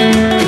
How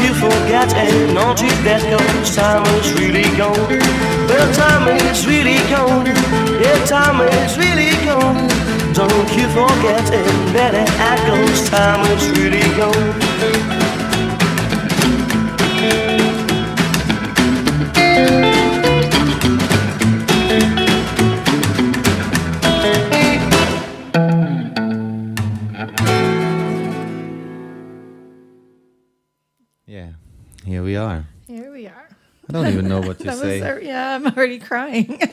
you forget and don't you let go. Time is really gone. Well, time is really gone. Yeah, time is really gone. Don't you forget and better act goes. Time is really gone. Here we are. Here we are. I don't even know what to That was say. yeah, I'm already crying.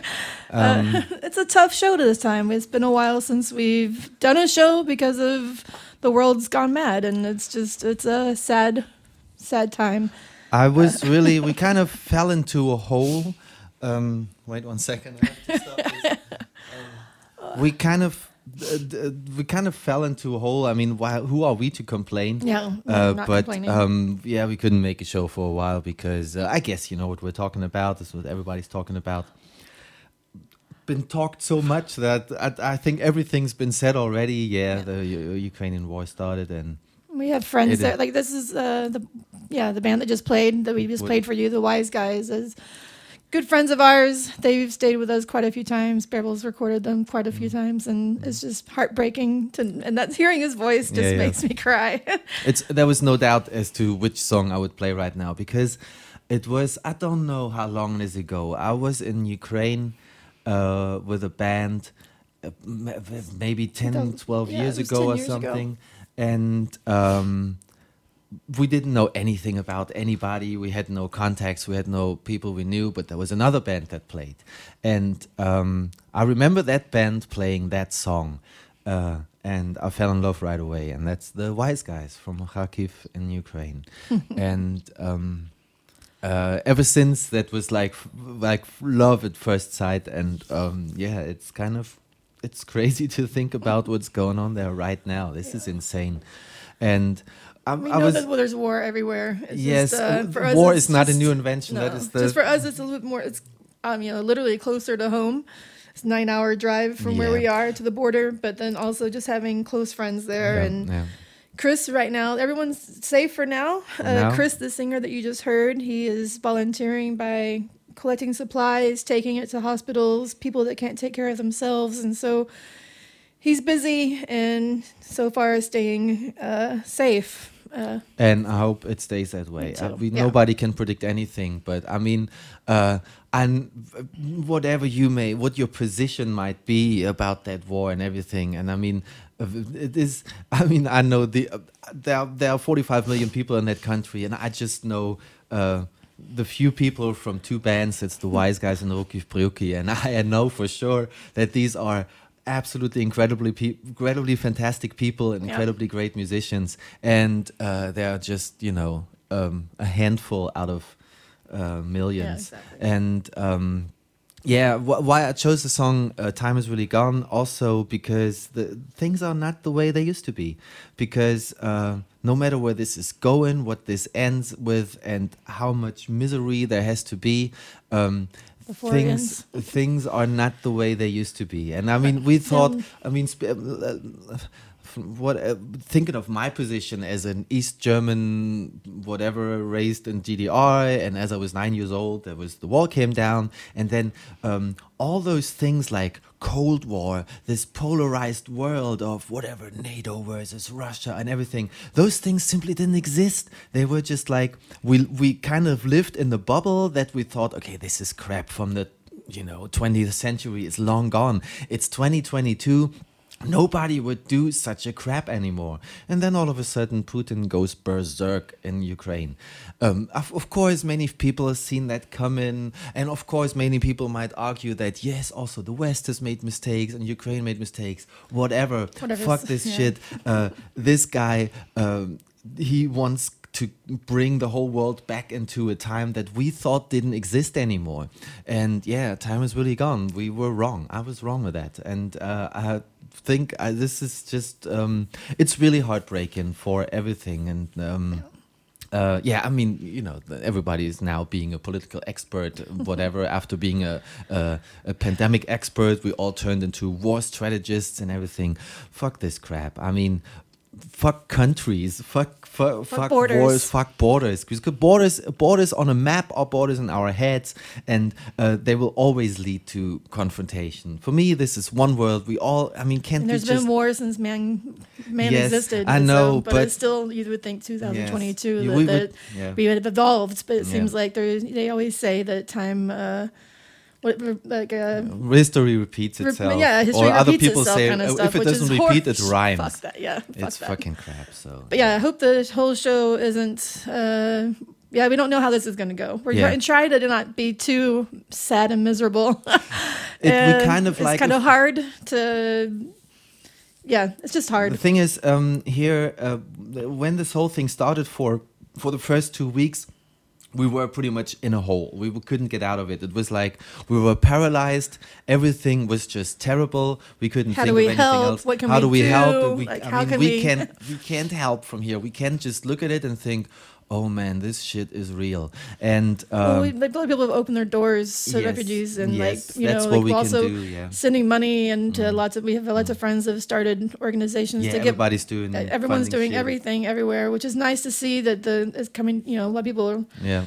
Um, uh, it's a tough show to this time. It's been a while since we've done a show because of the world's gone mad, and it's just it's a sad, sad time. I was really, we kind of fell into a hole. Um, wait one second. I have to stop this. Um, we kind of, uh, we kind of fell into a hole. I mean, why, who are we to complain? Yeah, Uh, not but um, yeah, we couldn't make a show for a while because uh, I guess you know what we're talking about. This is what everybody's talking about. Been talked so much that I, I think everything's been said already. Yeah, the U- Ukrainian war started, and We have friends that like this is uh, the yeah the band that just played that we just What- played for you, the Wise Guyz, is good friends of ours. They've stayed with us quite a few times. Bearbles recorded them quite a few Mm. times, and it's just heartbreaking to and that's hearing his voice just Yeah, yeah. makes me cry. it's there was no doubt as to which song I would play right now because it was I don't know how long it is ago. I was in Ukraine uh, with a band uh, maybe 10, 12 yeah, years ago 10 or years ago. something, and. Um, we didn't know anything about anybody. We had no contacts. We had no people we knew. But there was another band that played, and um, I remember that band playing that song, uh, and I fell in love right away. And that's the Wise Guyz from Kharkiv in Ukraine, and. Um, uh, ever since that was like like love at first sight and um, yeah it's kind of it's crazy to think about what's going on there right now this is insane and I, we I know was that well, there's war everywhere. It's yes just, uh, for us, war is not a new invention No, that is the just for us, it's a little bit more. It's um, you know, literally closer to home. It's nine hour drive from where we are to the border, but then also just having close friends there Yeah, and. yeah. Chris, right now, everyone's safe for now. Uh, now. Chris, the singer that you just heard, he is volunteering by collecting supplies, taking it to hospitals, people that can't take care of themselves. And so he's busy and so far staying uh, safe. Uh, and I hope it stays that way. we, yeah. Nobody can predict anything, but I mean, uh, and whatever you may, what your position might be about that war and everything, and I mean, uh, it is. I mean, I know the uh, there are, there are 45 million people in that country, and I just know. Uh, the few people from two bands, it's the Wise Guyz and Ruki'v Bryuki, and I know for sure that these are absolutely incredibly incredibly fantastic people and Yeah. incredibly great musicians and uh, they are just you know um, a handful out of uh, millions exactly. and um, yeah wh- why i chose the song uh, time is really gone also because the things are not the way they used to be because uh, no matter where this is going what this ends with and how much misery there has to be um, Before things things are not the way they used to be. And i mean we thought i mean sp- uh, what uh, thinking of my position as an East German, whatever, raised in GDR, and as I was nine years old, there was the wall came down, and then um, all those things like Cold War, this polarized world of whatever NATO versus Russia and everything, those things simply didn't exist. They were just like we we kind of lived in the bubble that we thought, okay, this is crap from the you know 20th century is long gone. It's 2022 nobody would do such a crap anymore. And then all of a sudden, Putin goes berserk in Ukraine. Um, of, of course, many people have seen that come in. And of course, many people might argue that, yes, also the West has made mistakes and Ukraine made mistakes. Whatever. Whatever. Fuck this Yeah. shit. Uh, this guy, um, he wants to bring the whole world back into a time that we thought didn't exist anymore. And yeah, time is really gone. We were wrong. I was wrong with that. And uh, I think uh, this is just, um, it's really heartbreaking for everything. And um, uh, yeah, I mean, you know, everybody is now being a political expert, whatever. After being a, a, a pandemic expert, we all turned into war strategists and everything. Fuck this crap. I mean, fuck countries, fuck, fuck, fuck borders. wars, fuck borders. Because borders, borders on a map are borders in our heads, and uh, they will always lead to confrontation. For me, this is one world. We all, I mean, can't and there's just been war since man man Yes, existed. I know, but, but- it's still you would think 2022 Yes, that, we that would- yeah. we would have evolved, but it Yeah. seems like there they always say that time. Uh, what, like uh, history repeats Rep- itself. yeah, history or other repeats people itself say kind of "Oh, stuff, if it doesn't repeat, it rhymes. Fuck that, yeah. Fuck it's that. fucking crap. So But yeah, I hope the whole show isn't. Uh, yeah, we don't know how this is going to go. We're Yeah. trying try to not be too sad and miserable. It- we And kind of it's like kind of hard to. Yeah, it's just hard. The thing is, um, here uh, when this whole thing started for for the first two weeks, we were pretty much in a hole. We couldn't get out of it. It was like we were paralyzed. Everything was just terrible. We couldn't How think of anything help? else. What can how we do we help? We, Like, I how mean, can we we- can't we can't help from here. We can't just look at it and think, "Oh man, this shit is real." And um, well, we, like, a lot of people have opened their doors to yes, refugees and yes, like you that's know like also do, yeah. sending money and to Mm. lots of we have lots of friends that have started organizations yeah, to get everybody's doing. everyone's doing shit. everything everywhere, which is nice to see that the is coming. You know, a lot of people. Are, Yeah.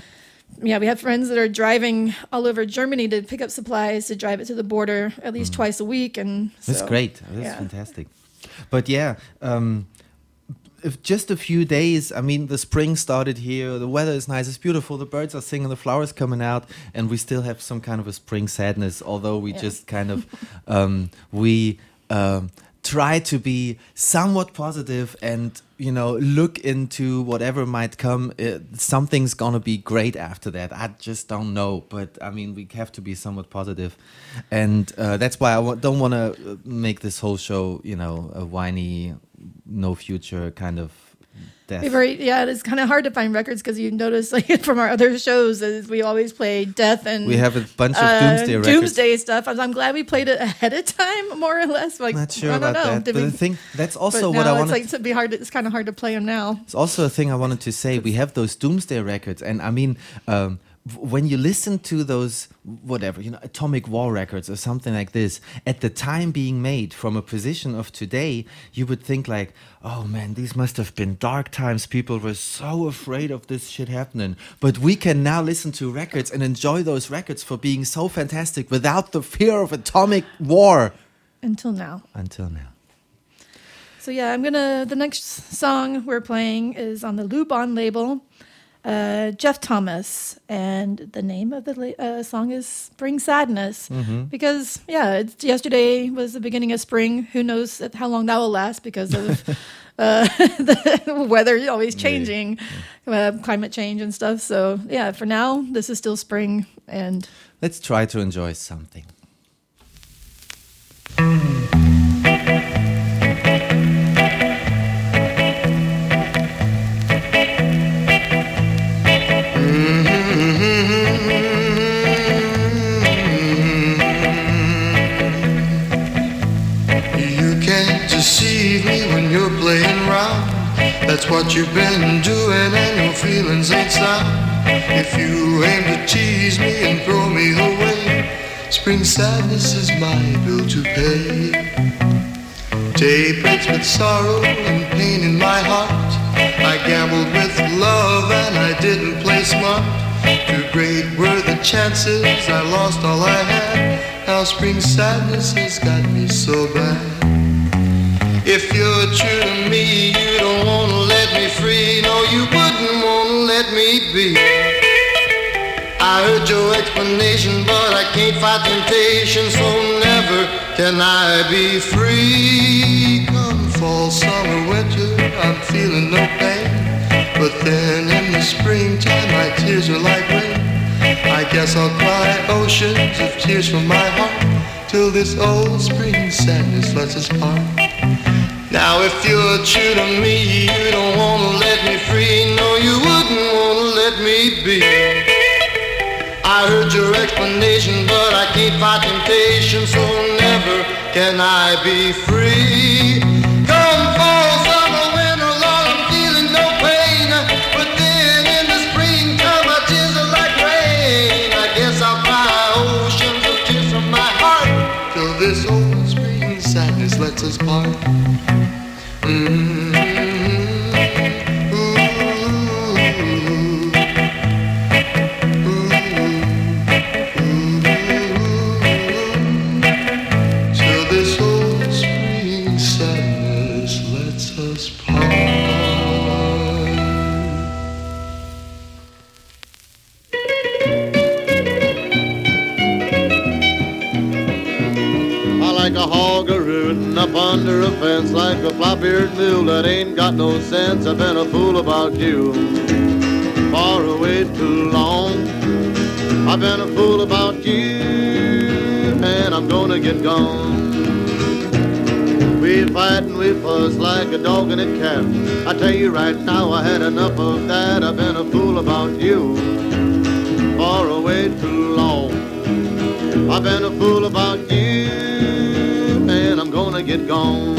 yeah, we have friends that are driving all over Germany to pick up supplies to drive it to the border at least twice a week, and That's so- great. That's yeah. fantastic. But yeah, um, if just a few days. I mean, the spring started here. The weather is nice. It's beautiful. The birds are singing. The flowers coming out, and we still have some kind of a spring sadness. Although we Yeah. just kind of um, we. Um, try to be somewhat positive and you know look into whatever might come uh, something's gonna be great after that i just don't know but i mean we have to be somewhat positive and uh, that's why I w- don't want to make this whole show you know a whiny no future kind of death very yeah. It's kind of hard to find records because you notice like from our other shows is we always play death and we have a bunch of uh, doomsday records doomsday stuff. I'm, I'm glad we played it ahead of time, more or less. Like not sure I don't about know. that Did but we- the thing that's also what i it's like to be hard. It's kind of hard to play them now. It's also a thing I wanted to say. We have those Doomsday records, and I mean, um, when you listen to those whatever you know atomic war records or something like this at the time being made from a position of today you would think like oh man these must have been dark times people were so afraid of this shit happening but we can now listen to records and enjoy those records for being so fantastic without the fear of atomic war Until now. until now So yeah, I'm gonna. The next song we're playing is on the Lu-Bon label, uh, Jeff Thomas, and the name of the uh, song is "Spring Sadness." Because yeah, it's, yesterday was the beginning of spring. Who knows how long that will last because of uh, the weather always changing, uh, climate change and stuff. So yeah, for now, this is still spring, and let's try to enjoy something That's what you've been doing, and your feelings ain't sound. If you aim to tease me and throw me away, spring sadness is my bill to pay. Day breaks with sorrow and pain in my heart. I gambled with love and I didn't play smart. Too great were the chances, I lost all I had. Now spring sadness has got me so bad. If you're true to me, you don't wanna let me free. No, you wouldn't wanna let me be. I heard your explanation, but I can't fight temptation, so never can I be free. Come fall, summer, winter, I'm feeling no pain. But then in the springtime, my tears are like rain. I guess I'll cry oceans of tears from my heart till this old spring sadness lets us part. Now if you're true to me, you don't wanna let me free. No, you wouldn't wanna let me be. I heard your explanation, but I can't fight temptation, so never can I be free. Come fall, summer, winter, Lord, I'm feeling no pain. But then in the springtime, my tears are like rain. I guess I'll cry oceans of tears from my heart till this old spring sadness lets us part. Mm-hmm. Up under a fence like a flop-eared mule that ain't got no sense. I've been a fool about you far away too long. I've been a fool about you, and I'm gonna get gone. We fight and we fuss like a dog and a cat. I tell you right now, I had enough of that. I've been a fool about you far away too long. I've been a fool about you, gonna get gone.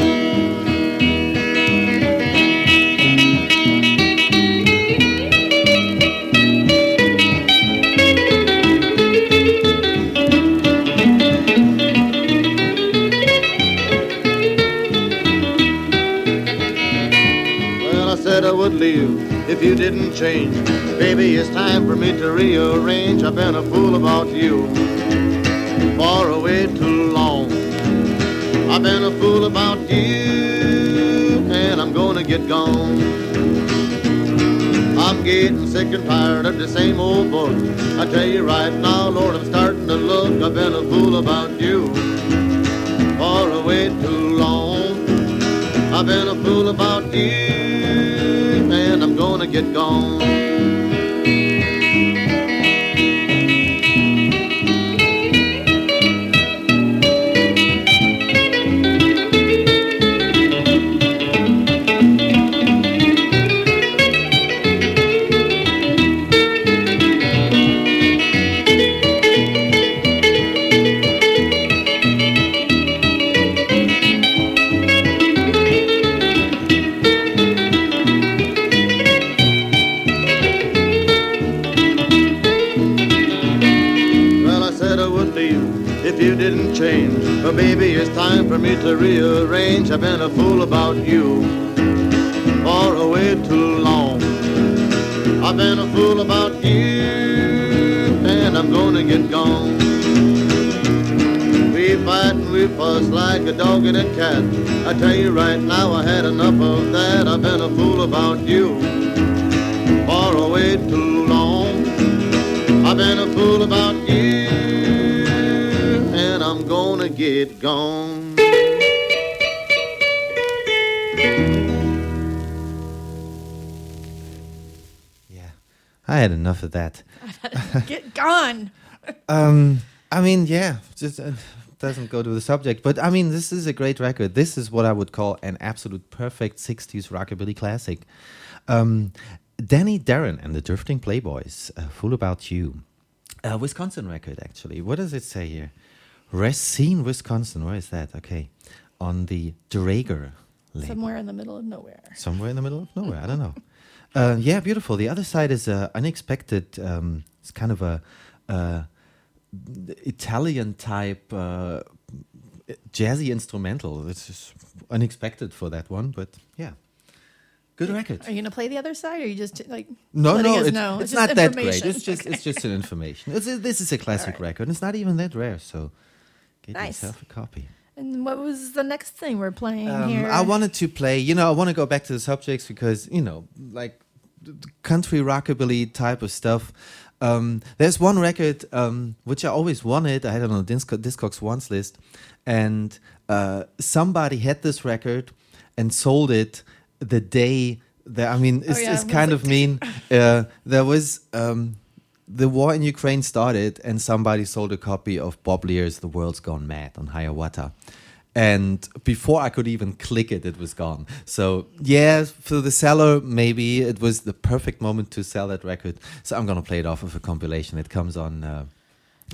Well, I said I would leave if you didn't change. Baby, it's time for me to rearrange. I've been a fool about you I've been a fool about you, and I'm gonna get gone. I'm getting sick and tired of the same old book. I tell you right now, Lord, I'm starting to look. I've been a fool about you far way too long. I've been a fool about you, and I'm gonna get gone. Baby, it's time for me to rearrange. I've been a fool about you for away too long. I've been a fool about you, and I'm gonna get gone. We fight and we fuss like a dog and a cat. I tell you right now, I had enough of that. I've been a fool about you for away too long. I've been a gonna get gone. Yeah, I had enough of that. Get gone. Um, I mean, yeah, just uh, doesn't go to the subject, but I mean, this is a great record. This is what I would call an absolute perfect '60s rockabilly classic. Um, Danny Darren and the Drifting Playboys, uh, "Fool About You," a Wisconsin record actually. What does it say here? Racine, Wisconsin. Where is that? Okay, on the Draeger label. Somewhere in the middle of nowhere. somewhere in the middle of nowhere. I don't know. Uh, yeah, beautiful. The other side is uh, unexpected. Um, it's kind of a uh, Italian type uh, jazzy instrumental. It's just unexpected for that one, but yeah, good record. Are you gonna play the other side, or are you just like No, no, it's, it's just not that great. It's just it's just an information. It's this is a classic right. record. It's not even that rare, so get Nice. yourself a copy. And what was the next thing we're playing Um, here? I wanted to play, you know, I want to go back to the subjects because, you know, like country rockabilly type of stuff. Um, there's one record um, which I always wanted. I had it on the Disco- Discogs once list, and uh, somebody had this record and sold it the day that. I mean, it's, Oh, yeah, it's kind of mean. Uh, there was. Um, the war in Ukraine started, and somebody sold a copy of Bob Leers "The World's Gone Mad" on Hiawatha. And before I could even click it, it was gone. So yeah, for the seller, maybe it was the perfect moment to sell that record. So I'm gonna play it off of a compilation. It comes on uh,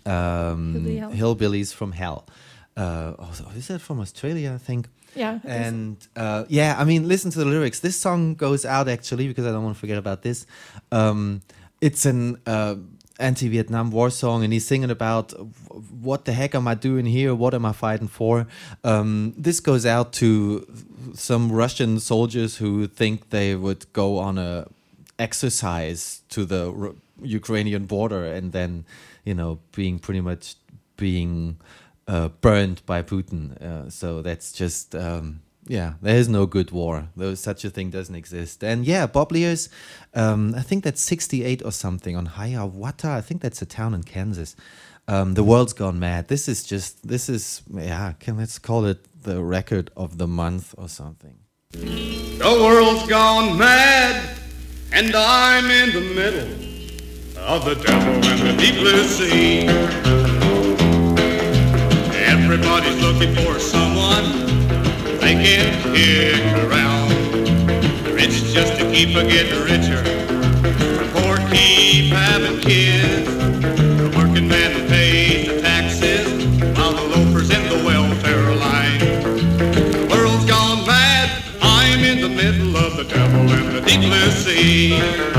um, Hillbillies from Hell. Uh, oh, is that from Australia? I think. yeah, I think so. And uh, yeah, I mean, listen to the lyrics. This song goes out actually because I don't want to forget about this. Um, it's an uh, anti-Vietnam war song, and he's singing about what the heck am I doing here? What am I fighting for? Um, this goes out to some Russian soldiers who think they would go on a exercise to the R- Ukrainian border and then, you know, being pretty much being uh, burned by Putin. Uh, so that's just, um, yeah, there is no good war. Though such a thing doesn't exist. And yeah, Bob Leers, um, I think that's 68 or something on Hiawatha. I think that's a town in Kansas. Um, the world's gone mad. This is just, this is, yeah, can let's call it the record of the month or something. The world's gone mad, and I'm in the middle of the devil and the deep blue sea. Everybody's looking for someone they can kick around. The rich just to keep a getting richer. The poor keep having kids. The working man pays the taxes while the loafers in the welfare line. The world's gone mad. I'm in the middle of the devil and the deep blue sea.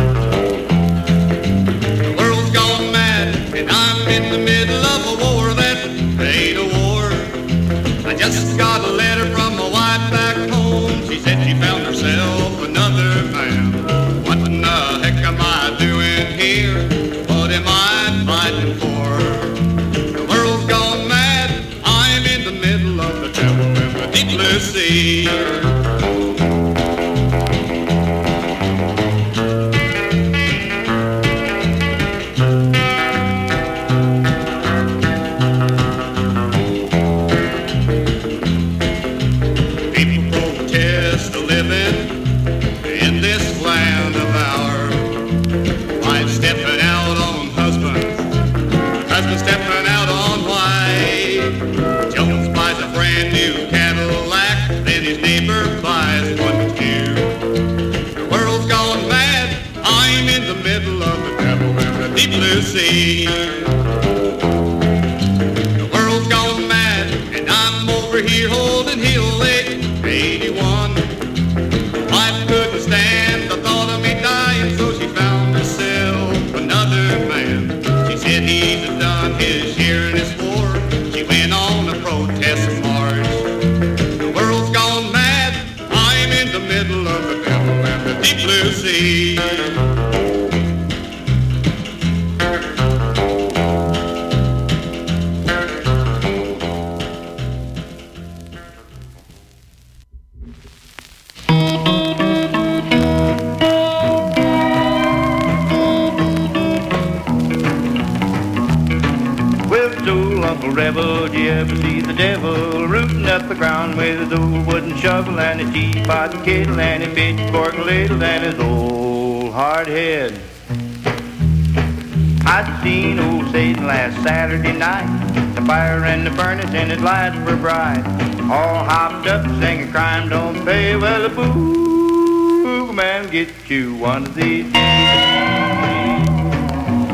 Lights were bright. All hopped up singing crime don't pay. Well, the boo man get you one of these.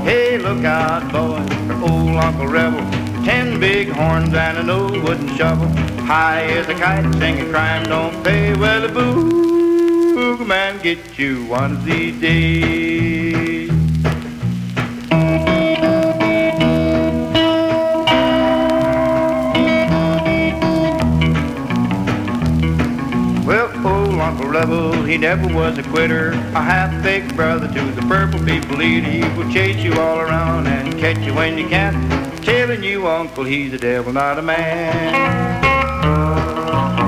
Hey, look out, boys, for old Uncle Rebel. Ten big horns and an old wooden shovel. High as a kite, singing crime don't pay. Well, the boo man get you one of these days. He never was a quitter. A half-baked brother to the purple people eater. He will chase you all around and catch you when you can. Telling you, Uncle, he's a devil, not a man.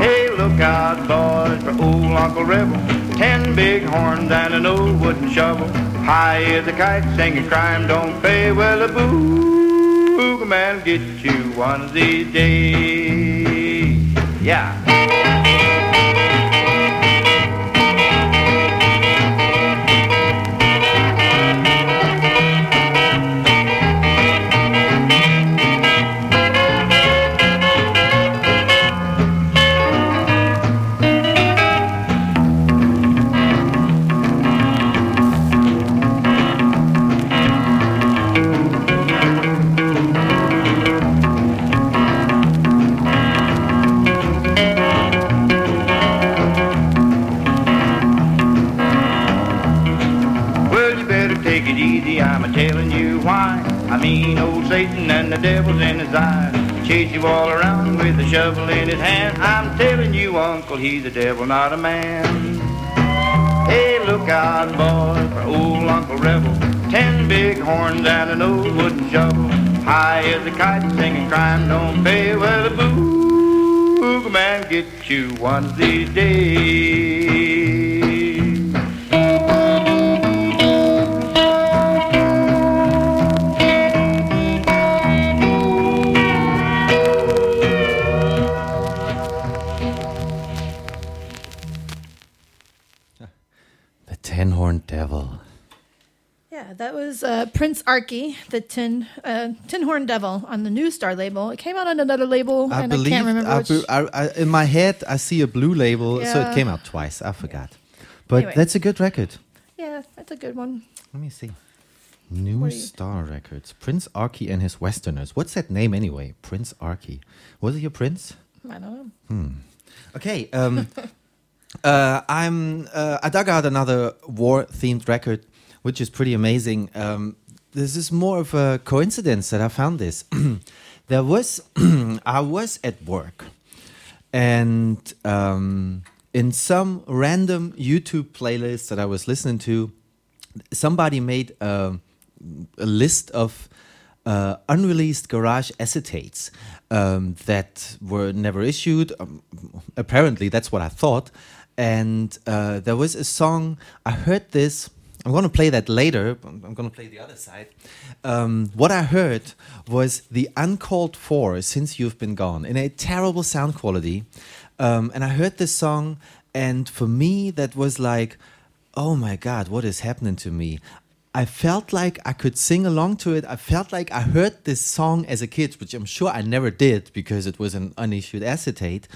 Hey, look out, boys, for old Uncle Rebel. Ten big horns and an old wooden shovel. High as a kite, singing crime don't pay. Well, a boo man get you one of these days. Yeah. The devil's in his eyes. Chase you all around with a shovel in his hand. I'm telling you, Uncle, he's a devil, not a man. Hey, look out, boy, for old Uncle Rebel. Ten big horns and an old wooden shovel. High as a kite, singing crime don't pay. Well, the boo man get you one of these days. Was uh, Prince Arky, the Tin uh, Tin Horn Devil on the Nu-Star label. It came out on another label, I and believe I can't remember I which. be- I- I- in my head I see a blue label, so it came out twice. I forgot, but Anyway. that's a good record. yeah, that's a good one. Let me see. Nu-Star Records. Prince Arky and his Westerners. What's that name anyway? Prince Arky. Was he a prince? I don't know. Hmm. Okay. Um, uh, I'm. Uh, I dug out another war-themed record, which is pretty amazing. Um, this is more of a coincidence that I found this. there was. I was at work, and um, in some random YouTube playlist that I was listening to, somebody made a, a list of uh, unreleased garage acetates um, that were never issued. Um, apparently, that's what I thought. And uh, there was a song, I heard this. I'm going to play that later. I'm going to play the other side. Um, what I heard was the uncalled for Since You've Been Gone in a terrible sound quality. Um, and I heard this song, and for me, that was like, oh my God, what is happening to me? I felt like I could sing along to it. I felt like I heard this song as a kid, which I'm sure I never did because it was an unissued acetate.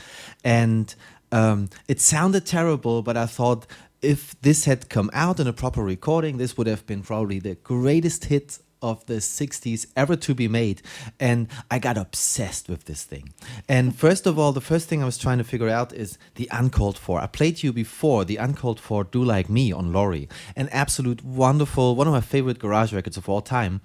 And um, it sounded terrible, but I thought if this had come out in a proper recording, this would have been probably the greatest hit of the 60s ever to be made. And i got obsessed with this thing. And first of all the first thing i was trying to figure out is the uncalled for. I played you before the uncalled for do like me on Laurie. An absolute wonderful one of my favorite garage records of all time.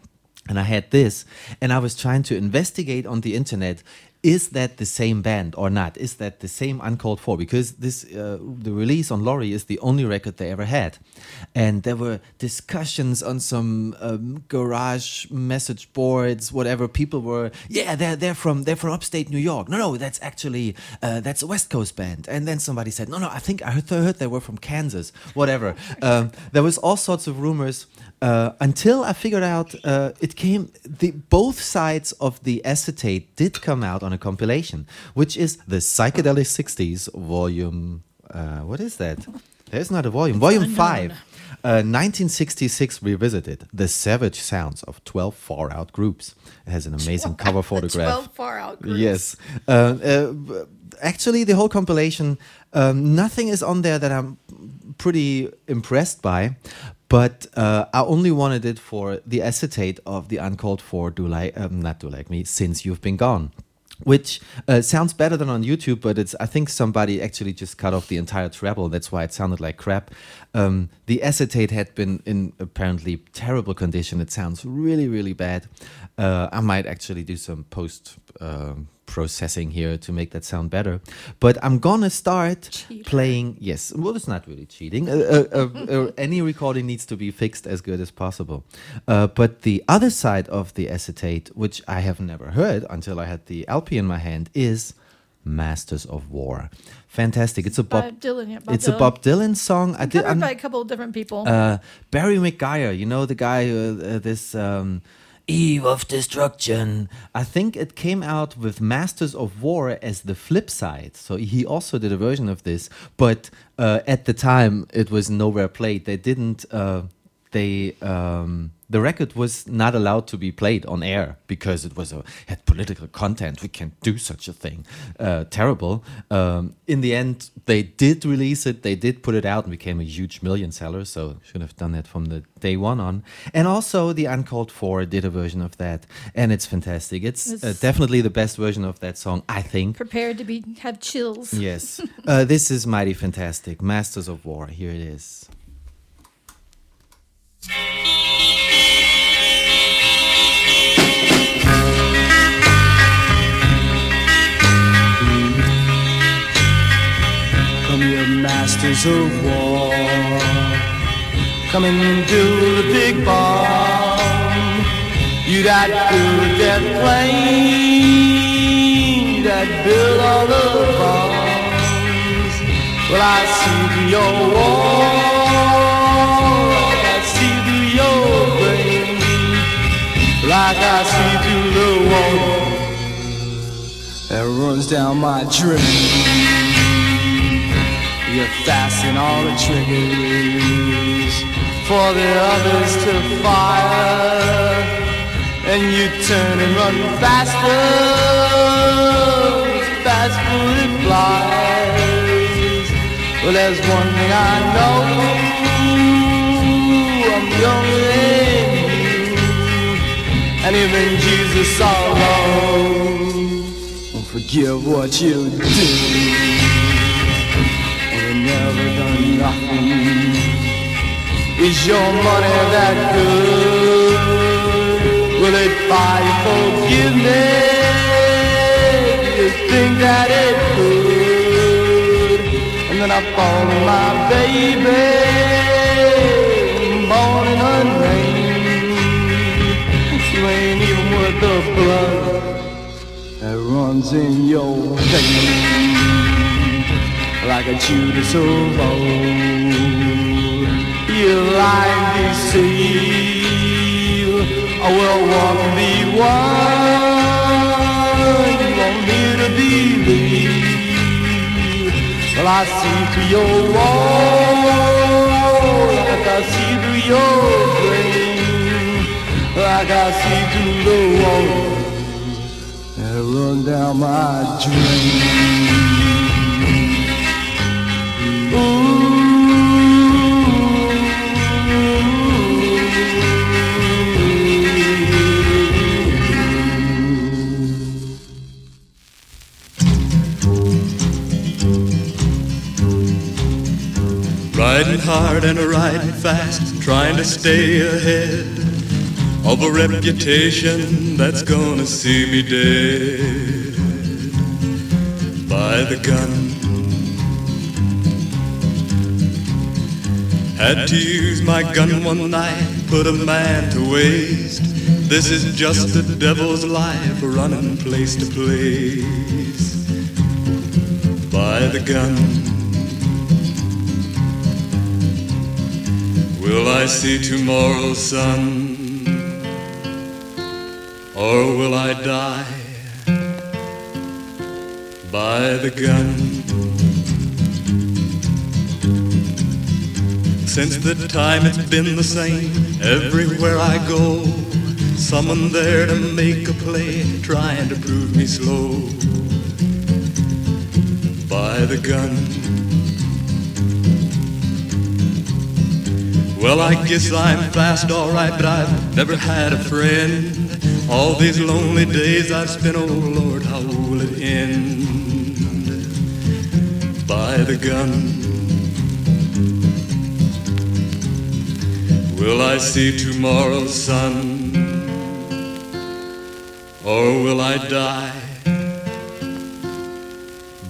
And i had this and i was trying to investigate on the internet is that the same band or not? Is that the same Uncalled For? Because this uh, the release on Laurie is the only record they ever had, and there were discussions on some um, garage message boards, whatever. People were, yeah, they're they're from they're from upstate New York. No, no, that's actually uh, that's a West Coast band. And then somebody said, no, no, I think I heard, heard they were from Kansas. Whatever. Um, there was all sorts of rumors. Uh, until I figured out uh, it came, the, both sides of the acetate did come out on a compilation, which is the Psychedelic 60s volume. Uh, what is that? There's not a volume. volume 5. Uh, 1966 revisited the savage sounds of 12 far out groups. It has an amazing cover photograph. 12 far out groups. Yes. Uh, uh, actually, the whole compilation, um, nothing is on there that I'm pretty impressed by. But uh, I only wanted it for the acetate of the uncalled for Do Like, um, not Do Like Me, Since You've Been Gone. Which uh, sounds better than on YouTube, but it's. I think somebody actually just cut off the entire treble. That's why it sounded like crap. Um, the acetate had been in apparently terrible condition. It sounds really, really bad. Uh, I might actually do some post um processing here to make that sound better. But I'm gonna start playing. Yes, well, it's not really cheating. Uh, uh, uh, uh, any recording needs to be fixed as good as possible. Uh, but the other side of the acetate, which I have never heard until I had the LP in my hand, is Masters of War. Fantastic! It's a Bob. Dylan, yeah, Bob it's Dylan. a Bob Dylan song. I did. Covered I'm- by a couple of different people. uh, Barry McGuire, you know the guy, this um, Eve of Destruction. I think it came out with Masters of War as the flip side. So he also did a version of this, but uh, at the time it was nowhere played. They didn't. Uh, they um, the record was not allowed to be played on air because it was a had political content. We can't do such a thing. Uh, terrible. Um, in the end, they did release it. They did put it out and became a huge million seller. So should have done that from the day one on. And also, the Uncalled For did a version of that, and it's fantastic. It's, uh, definitely the best version of that song, I think. Prepared to be have chills. Yes, uh, this is mighty fantastic. Masters of War. Here it is. Come your masters of war. Come and do the big bomb. You that build that plane That build all the bombs. Well I see your wall Like I see through the wall That runs down my drain. You fasten all the triggers for the others to fire, and you turn and run faster, as fast bullet flies. Well, there's one thing I know, I'm you, and even Jesus saw won't forgive what you do and never done nothing. Is your money that good? Will it buy forgiveness? You think that it could? And then I in my baby, the blood that runs in your veins like a Judas of old. You lie and deceive, I will walk be one. You want me to believe? Well, I see through your wall, like I see through your brain, like I see through the wall that run down my drain. Riding hard and riding fast, trying to stay ahead of a reputation that's gonna see me dead. by the gun. Had to use my gun one night, put a man to waste. This is just the devil's life, running place to place. By the gun. Will I see tomorrow's sun? Or will I die by the gun? Since the time it's been the same everywhere I go. Someone there to make a play, trying to prove me slow. By the gun. Well, I guess I'm fast, alright, but I've never had a friend. All these lonely days I've spent, oh Lord, how will it end? By the gun. Will I see tomorrow's sun? Or will I die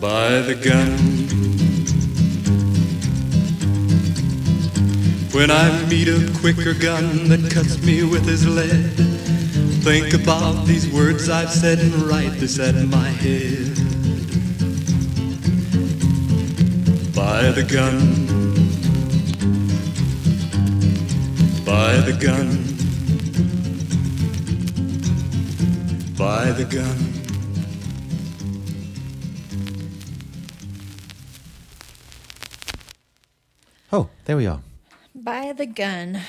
by the gun? When I meet a quicker gun that cuts me with his lead, think about these words I've said and write this at my head. By the gun. By the gun. By the gun. Oh, there we are. By the gun.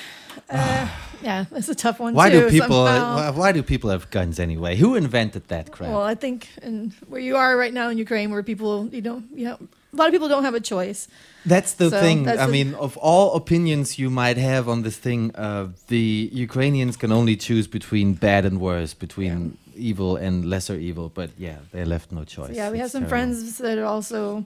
Uh, yeah, it's a tough one Why too. do people? somehow. why, why do people have guns anyway? Who invented that crap? Well, I think in where you are right now in Ukraine, where people, you know, you know, a lot of people don't have a choice. That's the So, thing. that's I the- mean, of all opinions you might have on this thing, uh, the Ukrainians can only choose between bad and worse, between evil and lesser evil. But yeah, they left no choice. Yeah, we have some terrible. friends that also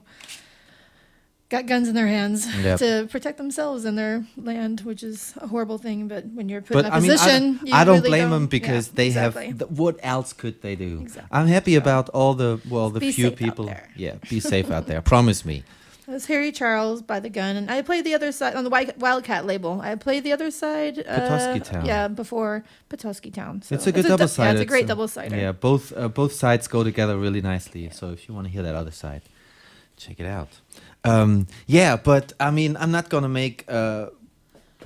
got guns in their hands Yep. to protect themselves and their land, which is a horrible thing. But when you're put But in a I mean, I position, don't, I don't really blame don't- them because yeah, they exactly. have. th- what else could they do? Exactly. I'm happy about all the well, the Be few people. Yeah, be safe out there. Promise me. It was Harry Charles by the gun, and I played the other side on the Wildcat label. I played the other side. Uh, Petoskey Town. Yeah, before Petoskey Town. So it's a good double Yeah, sided. it's a great double sider. Yeah, both uh, both sides go together really nicely. So if you want to hear that other side, check it out. Um, yeah, but I mean, I'm not gonna make uh,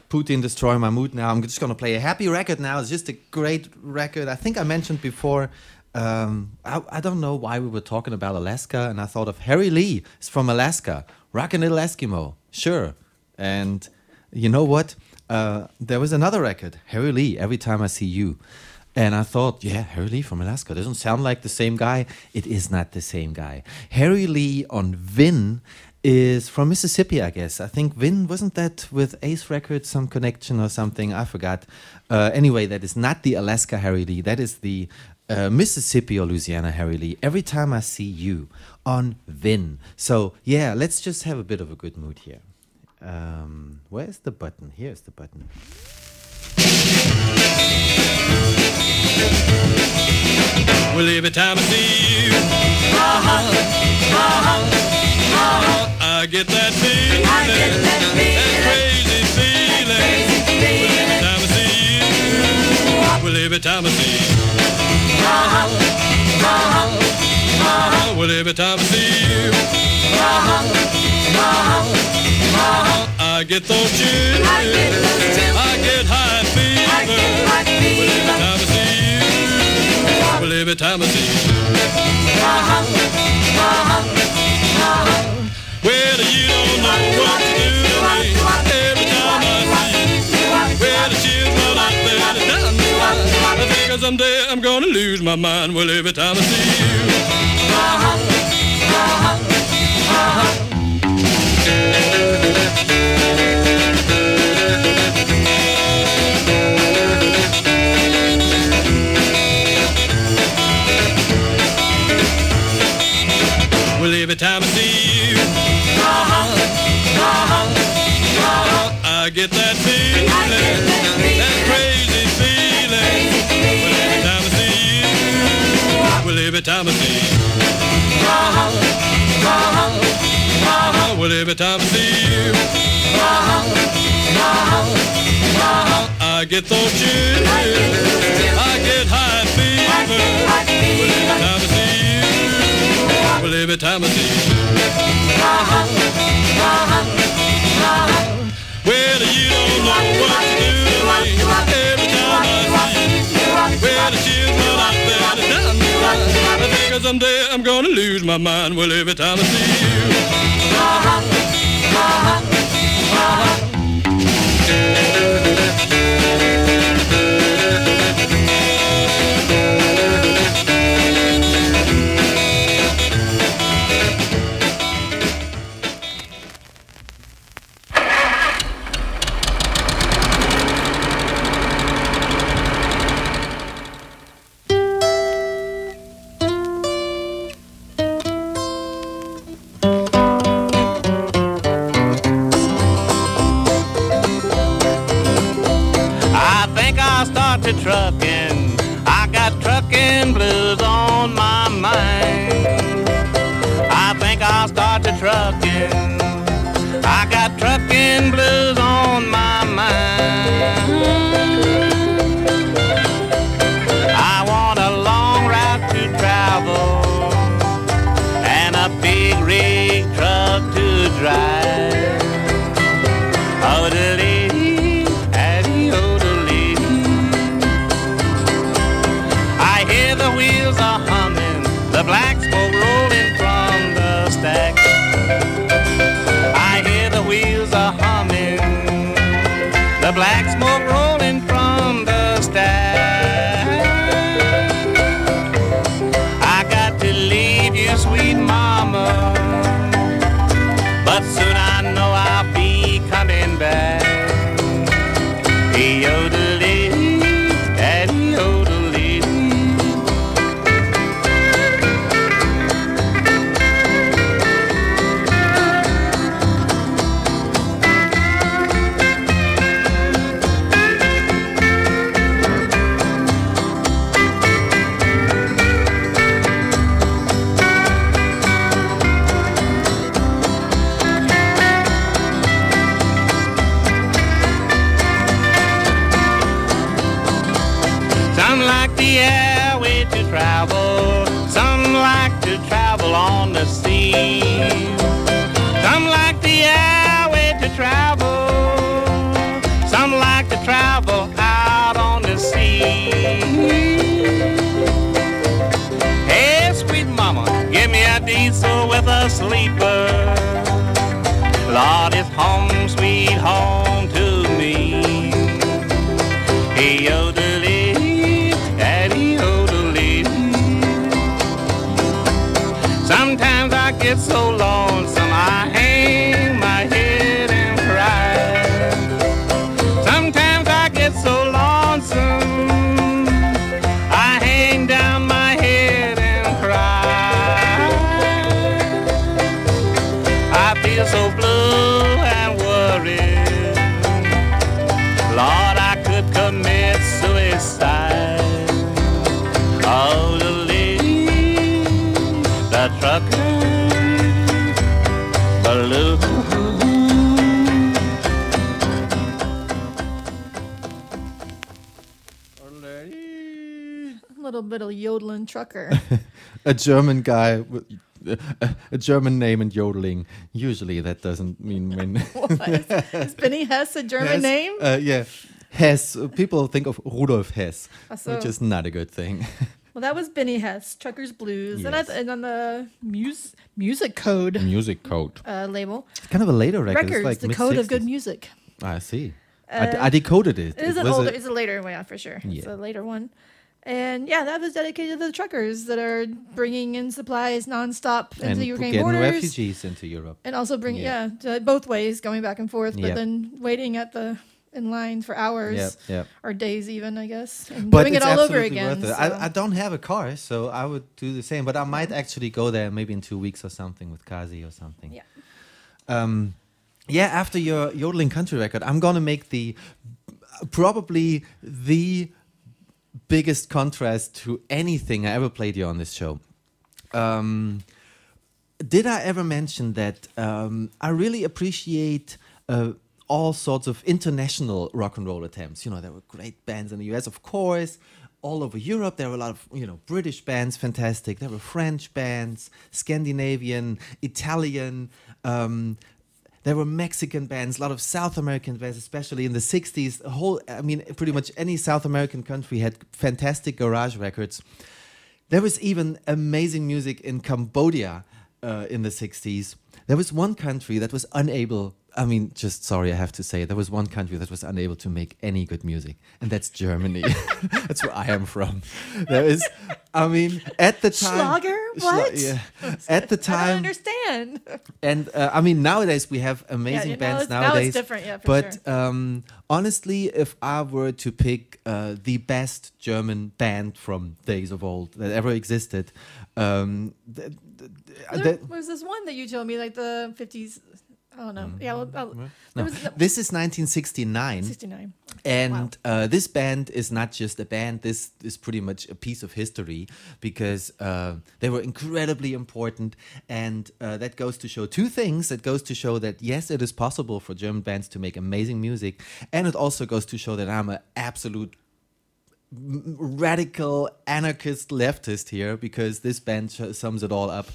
Putin destroy my mood now. I'm just gonna play a happy record now. It's just a great record. I think I mentioned before. Um, I, I don't know why we were talking about Alaska, and I thought of Harry Lee. It's from Alaska, Rockin' Little Eskimo. Sure, and you know what? Uh, there was another record, Harry Lee. Every time I see you, and I thought, yeah, Harry Lee from Alaska doesn't sound like the same guy. It is not the same guy. Harry Lee on Vin is from Mississippi, I guess. I think Vin wasn't that with Ace Records, some connection or something. I forgot. Uh, anyway, that is not the Alaska Harry Lee. That is the uh, Mississippi or Louisiana Harry Lee. Every time I see you on Vin. So yeah, let's just have a bit of a good mood here. Um, where's the button? Here's the button. Well, every time I see you, I get that feeling, that crazy feeling. Well, every time I see you, well, every time I see you, I get those chills, I get high. Well, every time I see you, well, every time I see you. Well, you don't know what to do to me. Every time I see you, someday I'm gonna lose my mind. Well, every time I see you. Well, every time I see you, I get those chills. I get high fever. Every time I see you, well, every time you. Well, you don't know what to do to me. Every time I see you, well, the chills run out there, someday I'm gonna lose my mind. Well, every time I see you. To trucking. I got trucking blues on my mind. I think I'll start to trucking. I got trucking blues on my mind. Trucker. a German guy with a, German name and yodeling. Usually that doesn't mean when. Is Bennie Hess a German Hess, name? Uh, yeah. Hess. People think of Rudolf Hess, so. which is not a good thing. Well, that was Bennie Hess, Truckers Blues, and, I, Yes. and on the mus- Musicode Music code. uh, label, It's kind of a later record. records, it's like the code of good music. I see. Uh, I, decoded it. It is an was older, a- it's a later one, yeah, for sure. It's a later one. And yeah, that was dedicated to the truckers that are bringing in supplies nonstop into and the Ukraine getting borders. refugees into Europe. And also bring, Yeah. yeah, both ways, going back and forth, but Yep. then waiting at the in line for hours Yep, yep. or days even, I guess, and But doing it all over again. worth it. so- I, I don't have a car, so I would do the same. But I might actually go there maybe in two weeks or something with Kazi or something. Yeah. Um, yeah. After your yodeling country record, I'm gonna make the probably the biggest contrast to anything I ever played you on this show. Um, did I ever mention that um, I really appreciate uh, all sorts of international rock and roll attempts? You know, there were great bands in the US, of course. All over Europe, there were a lot of you know British bands, fantastic. There were French bands, Scandinavian, Italian. Um, there were Mexican bands, a lot of South American bands, especially in the 60s. The whole, I mean, pretty much any South American country had fantastic garage records. There was even amazing music in Cambodia uh, in the 60s. There was one country that was unable, I mean, just sorry, I have to say, there was one country that was unable to make any good music, and that's Germany. that's where I am from. There is, I mean, at the time. Schlager? What? yeah. At the time I don't time, understand. and uh, I mean, nowadays we have amazing yeah, now bands it's- now it's nowadays. different, yeah, for but sure. um, honestly, if I were to pick uh, the best German band from days of old that ever existed, um, th- th- th- There that- was this one that you told me, like the 50s. I don't know. Yeah, well, no. was the- this is 1969. 69. And uh, this band is not just a band. This is pretty much a piece of history because uh, they were incredibly important, and uh, that goes to show two things. It goes to show that yes, it is possible for German bands to make amazing music, and it also goes to show that I'm an absolute radical anarchist leftist here because this band sums it all up.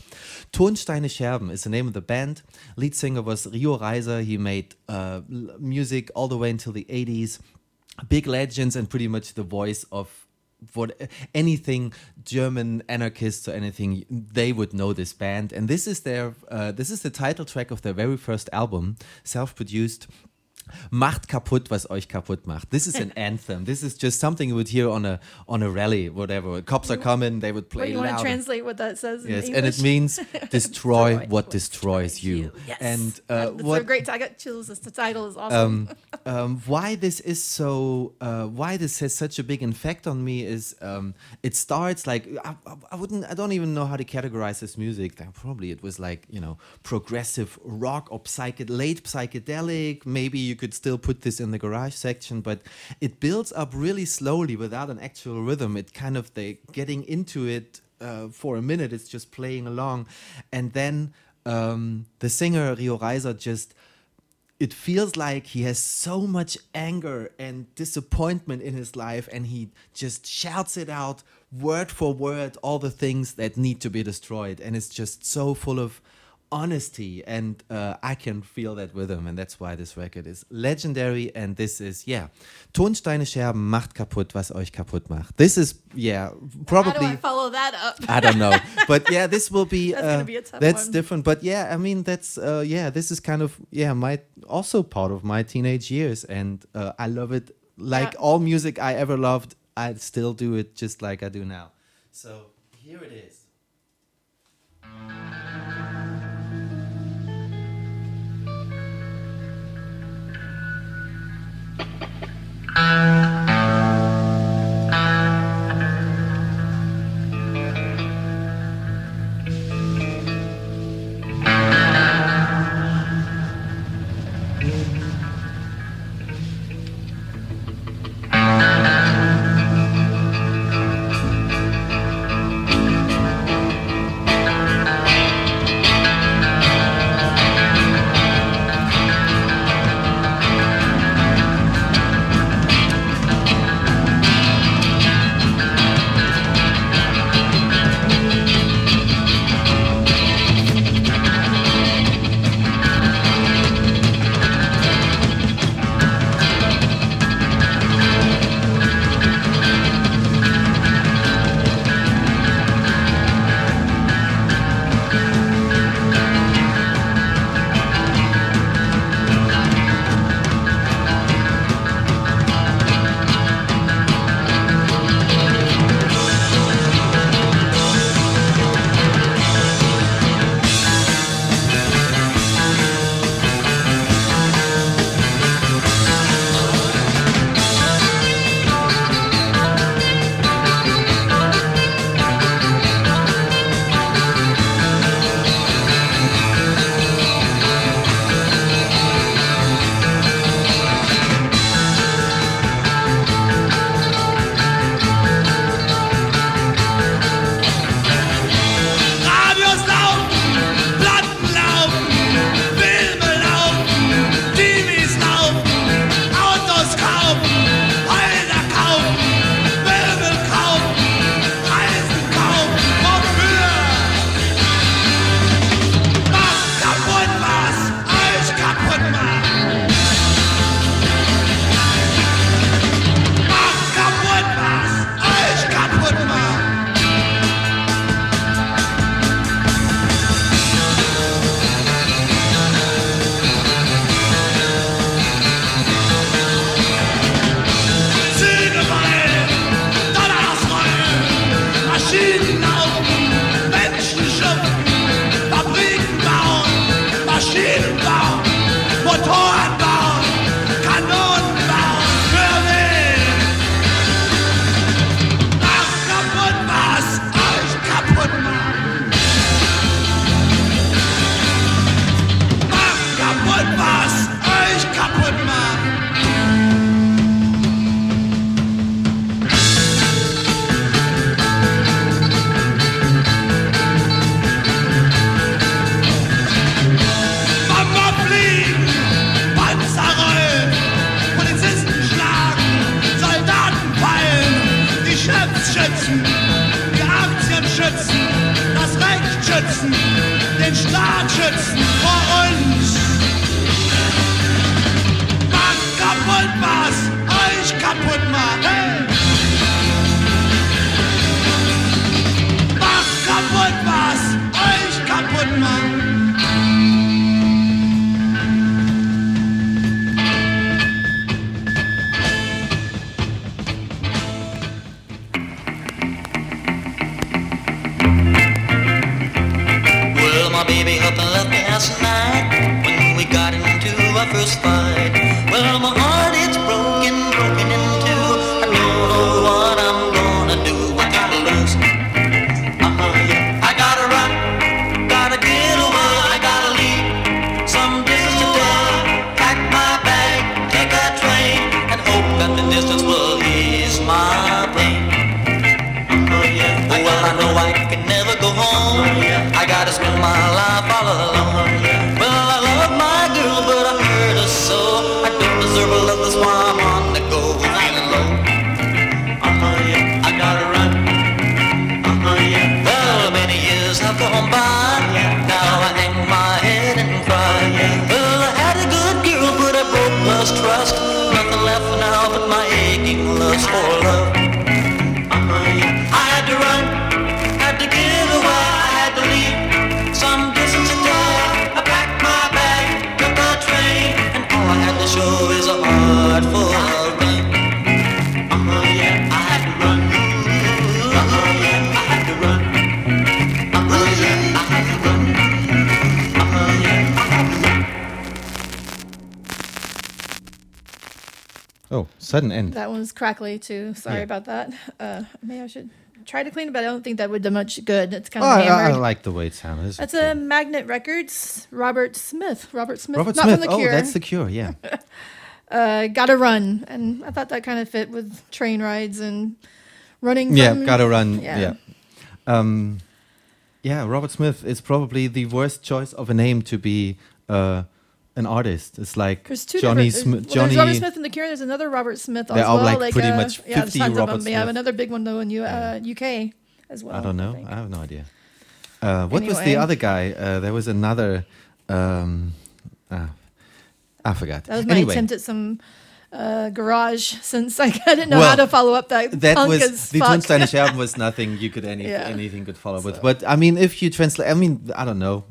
Ton Steine Scherben is the name of the band. Lead singer was Rio Reiser. He made uh, music all the way until the 80s. Big legends and pretty much the voice of what anything German anarchists or anything they would know this band and this is their uh, this is the title track of their very first album self-produced Macht kaputt, was euch kaputt macht. This is an anthem. This is just something you would hear on a on a rally, whatever. Cops are coming, they would Wait, play you want to translate what that says Yes, and it means destroy what destroys you. Yes. And uh, That's what a great. I got chills. The title is awesome. um, um, why this is so uh, why this has such a big effect on me is um, it starts like I, I- I wouldn't I don't even know how to categorize this music probably it was like you know progressive rock or psyched late psychedelic maybe you could still put this in the garage section but it builds up really slowly without an actual rhythm. It kind of they getting into it uh, for a minute it's just playing along. And then um, the singer Rio Reiser just it feels like he has so much anger and disappointment in his life and he just shouts it out word for word all the things that need to be destroyed. And it's just so full of honesty and uh, i can feel that with him and that's why this record is legendary and this is yeah Ton Steine Scherben macht kaputt was euch kaputt macht this is yeah How do probably I follow that up? I don't know, but yeah, this will be. That's uh, be that's different, but yeah, I mean, that's uh, yeah, this is kind of yeah, my also part of my teenage years, and uh, I love it. Like Yeah. all music I ever loved, I still do it just like I do now. So here it is. Thank sudden. That one's crackly too. Sorry Yeah. about that. Uh, maybe I should try to clean it, but I don't think that would do much good. It's kind Oh, of I, I like the way it sounds. That's a Magnet Records. Robert Smith. Robert Smith. Robert not Smith. from the Cure. Oh, that's the Cure. Yeah. uh, gotta run, and I thought that kind of fit with train rides and running. yeah, from- gotta run. Yeah. Yeah. Um, yeah, Robert Smith is probably the worst choice of a name to be uh, an artist. It's like There's two Johnny Smith. well, Johnny. There's Robert Smith in the Cure. There's another Robert Smith as There are, well. like, pretty uh, much yeah, 50 tons Robert of them. Yeah, Smith. another big one though in U- uh, UK as well. I don't know. think. I, have no idea. Uh, what was the other guy? Uh, there was another. Um, ah, I forgot. That was my anyway, attempt at some uh, garage since I didn't know how to follow up that. that was as the. Tunsteinish album was nothing you could any Yeah. anything could follow with. But I mean, if you translate, I mean, I don't know.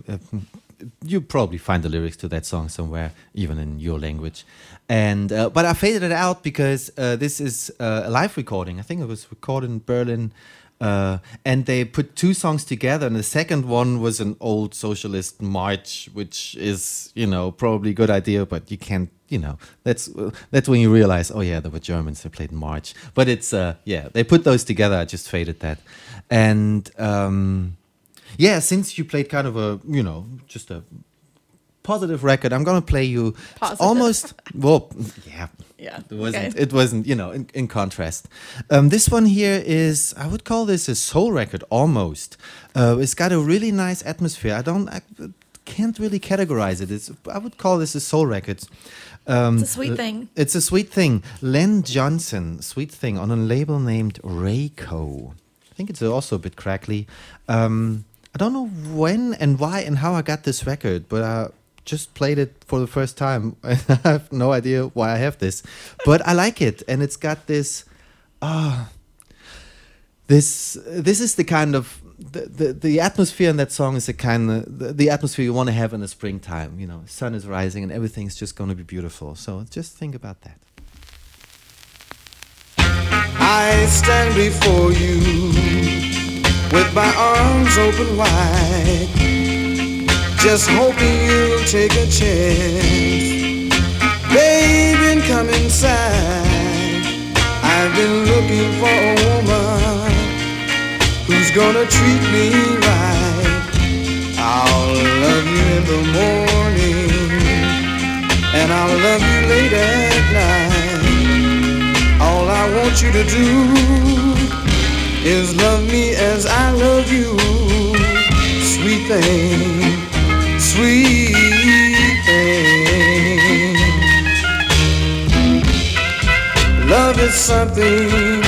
You probably find the lyrics to that song somewhere, even in your language. And uh, but I faded it out because uh, this is uh, a live recording. I think it was recorded in Berlin. Uh, and they put two songs together, and the second one was an old socialist march, which is, you know, probably a good idea, but you can't, you know, that's that's when you realize, oh yeah, there were Germans that played march. But it's, uh, yeah, they put those together. I just faded that, and um, yeah, since you played kind of a, you know, just a positive record, I'm gonna play you almost well, yeah, Yeah, It wasn't. okay. It wasn't. You know, in, in contrast, um, this one here is I would call this a soul record almost. Uh, it's got a really nice atmosphere. I don't. I can't really categorize it. It's. I would call this a soul record. Um, It's a sweet uh, thing. It's a sweet thing. Len Johnson, sweet thing, on a label named Ray-Co. I think it's also a bit crackly. Um, I don't know when and why and how I got this record, but I just played it for the first time. I have no idea why I have this, but I like it, and it's got this. Ah, this this is the kind of the, the, the atmosphere in that song is the kind of the, the atmosphere you want to have in the springtime. You know, sun is rising and everything's just going to be beautiful. So just think about that. I stand before you with my arms open wide, just hoping you'll take a chance. Baby, come inside. I've been looking for a woman who's gonna treat me right. I'll love you in the morning, and I'll love you late at night. All I want you to do is love me as I love you. Sweet thing, sweet thing. Love is something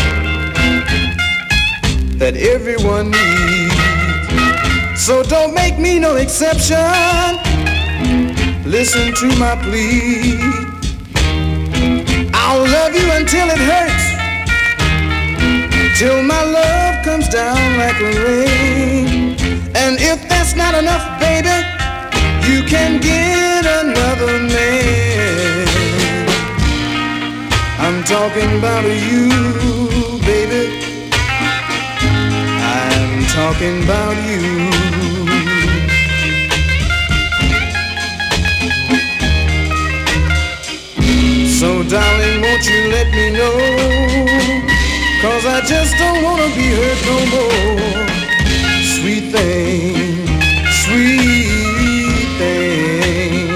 that everyone needs. So don't make me no exception. Listen to my plea. I'll love you until it hurts. Till my love comes down like rain. And if that's not enough, baby, you can get another man. I'm talking about you, baby. I'm talking about you. Cause I just don't wanna be hurt no more. Sweet thing, sweet thing.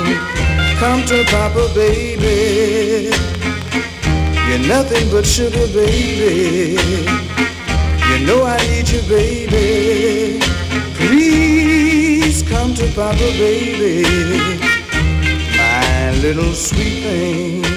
Come to Papa, baby. You're nothing but sugar, baby. You know I need you, baby. Please come to Papa, baby. My little sweet thing.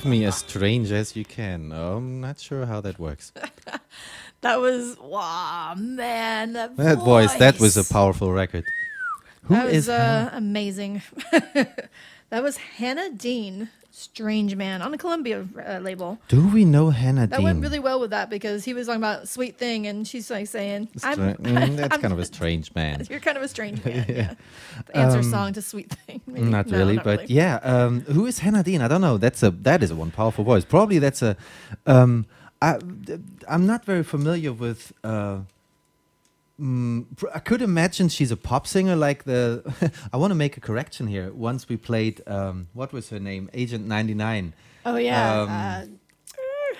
Love me as strange as you can. I'm not sure how that works. That was wow, man. That, That voice, that was a powerful record. Who that was is uh, amazing. that was Hannah Dean, Strange Man, on the Columbia uh, label. Do we know Hannah That Dean? went really well with that because he was talking about sweet thing, and she's like saying, Stra- "I'm." Mm, that's I'm- kind of a strange man. You're kind of a strange man. yeah. The answer Um, song to sweet thing. maybe. Not No, really, not but really. yeah. Um, who is Hannah Dean? I don't know. That's a that is a one powerful voice. Probably that's a. Um, I I'm not very familiar with. Uh, mm, I could imagine she's a pop singer like the. I want to make a correction here. Once we played, um, what was her name? Agent 99. Oh yeah. Um, uh,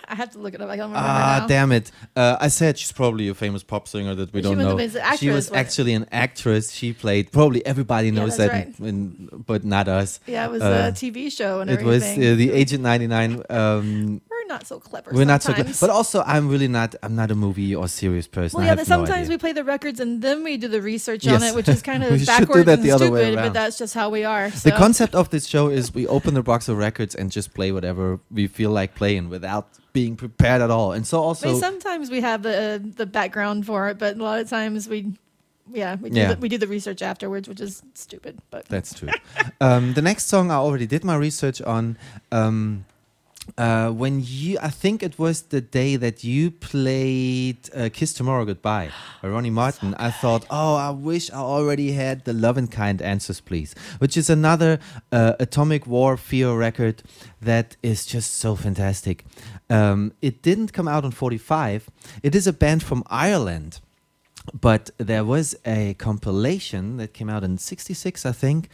I have to look it up. I don't remember Ah, now. damn it! Uh, I said she's probably a famous pop singer that we She don't know. famous she was actually an actress. She played. Probably everybody knows that's that, right. in- but not us. Yeah, it was Uh, a TV show and It was uh, the Agent 99. Um, We're not so clever. we're not so good, but also I'm really not. I'm not a movie or serious person. Well, I yeah, but sometimes idea. we play the records and then we do the research on it, which is kind of backwards and the other way stupid, but that's just how we are. The concept of this show is we open the box of records and just play whatever we feel like playing without being prepared at all. And so I also mean, sometimes we have the the background for it, but a lot of times we, yeah, we do, Yeah. The, we do the research afterwards, which is stupid. But That's true. um, the next song I already did my research on. Um, uh, when you, I think it was the day that you played uh, "Kiss Tomorrow Goodbye" by Ronnie Martin. I thought, oh, I wish I already had the "Luvin' Kind Answers, Please," which is another uh, Atomic War Fear record that is just so fantastic. Um, it didn't come out on 45. It is a band from Ireland but there was a compilation that came out in 66 i think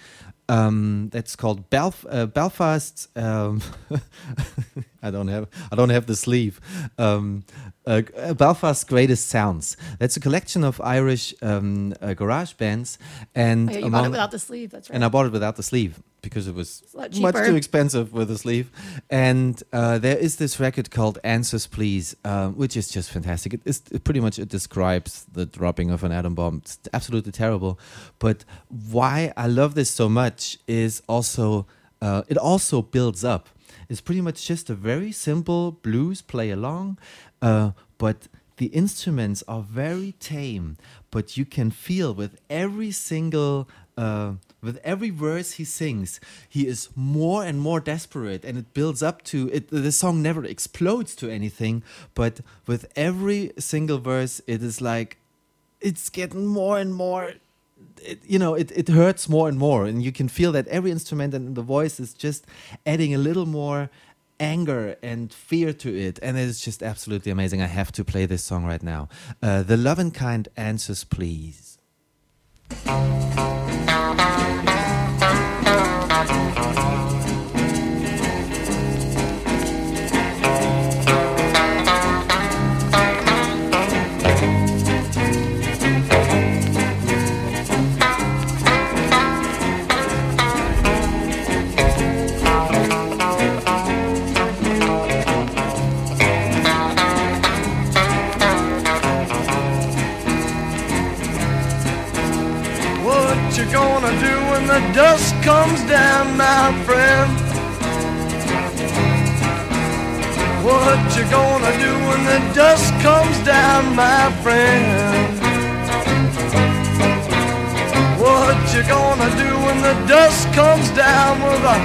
um, that's called Belf- uh, belfast um, i don't have i don't have the sleeve um, uh, belfast's greatest sounds that's a collection of irish um, uh, garage bands and Oh, yeah, you bought it without the sleeve. That's right. and i bought it without the sleeve because it was much too expensive with a sleeve. And uh, there is this record called Answers Please, uh, which is just fantastic. It, is, it pretty much it describes the dropping of an atom bomb. It's absolutely terrible. But why I love this so much is also uh, it also builds up. It's pretty much just a very simple blues play along, uh, but the instruments are very tame. But you can feel with every single uh, with every verse he sings, he is more and more desperate, and it builds up to it. The song never explodes to anything, but with every single verse, it is like it's getting more and more. It, you know, it, it hurts more and more, and you can feel that every instrument and the voice is just adding a little more anger and fear to it, and it's just absolutely amazing. I have to play this song right now. Uh, the Luvin' Kind Answers, please. Dust comes down, my friend? What you gonna do when the dust comes down, my friend? What you gonna do when the dust comes down with a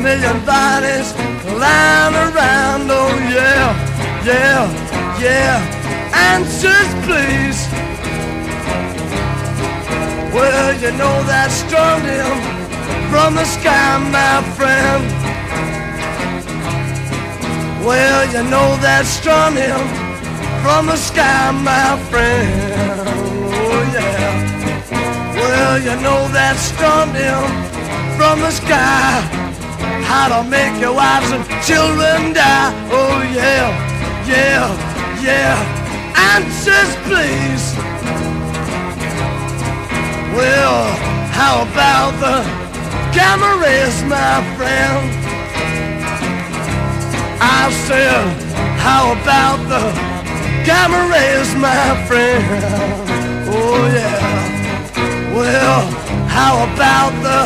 million bodies lying around? Oh yeah, yeah, yeah. Answers, please. Well, you know that strung him from the sky, my friend. Well, you know that strung him from the sky, my friend. Oh, yeah. Well, you know that strung him from the sky. How to make your wives and children die. Oh, yeah, yeah, yeah. Answers, please. Well, how about the cameras, my friend? I said, how about the cameras, my friend? Oh yeah. Well, how about the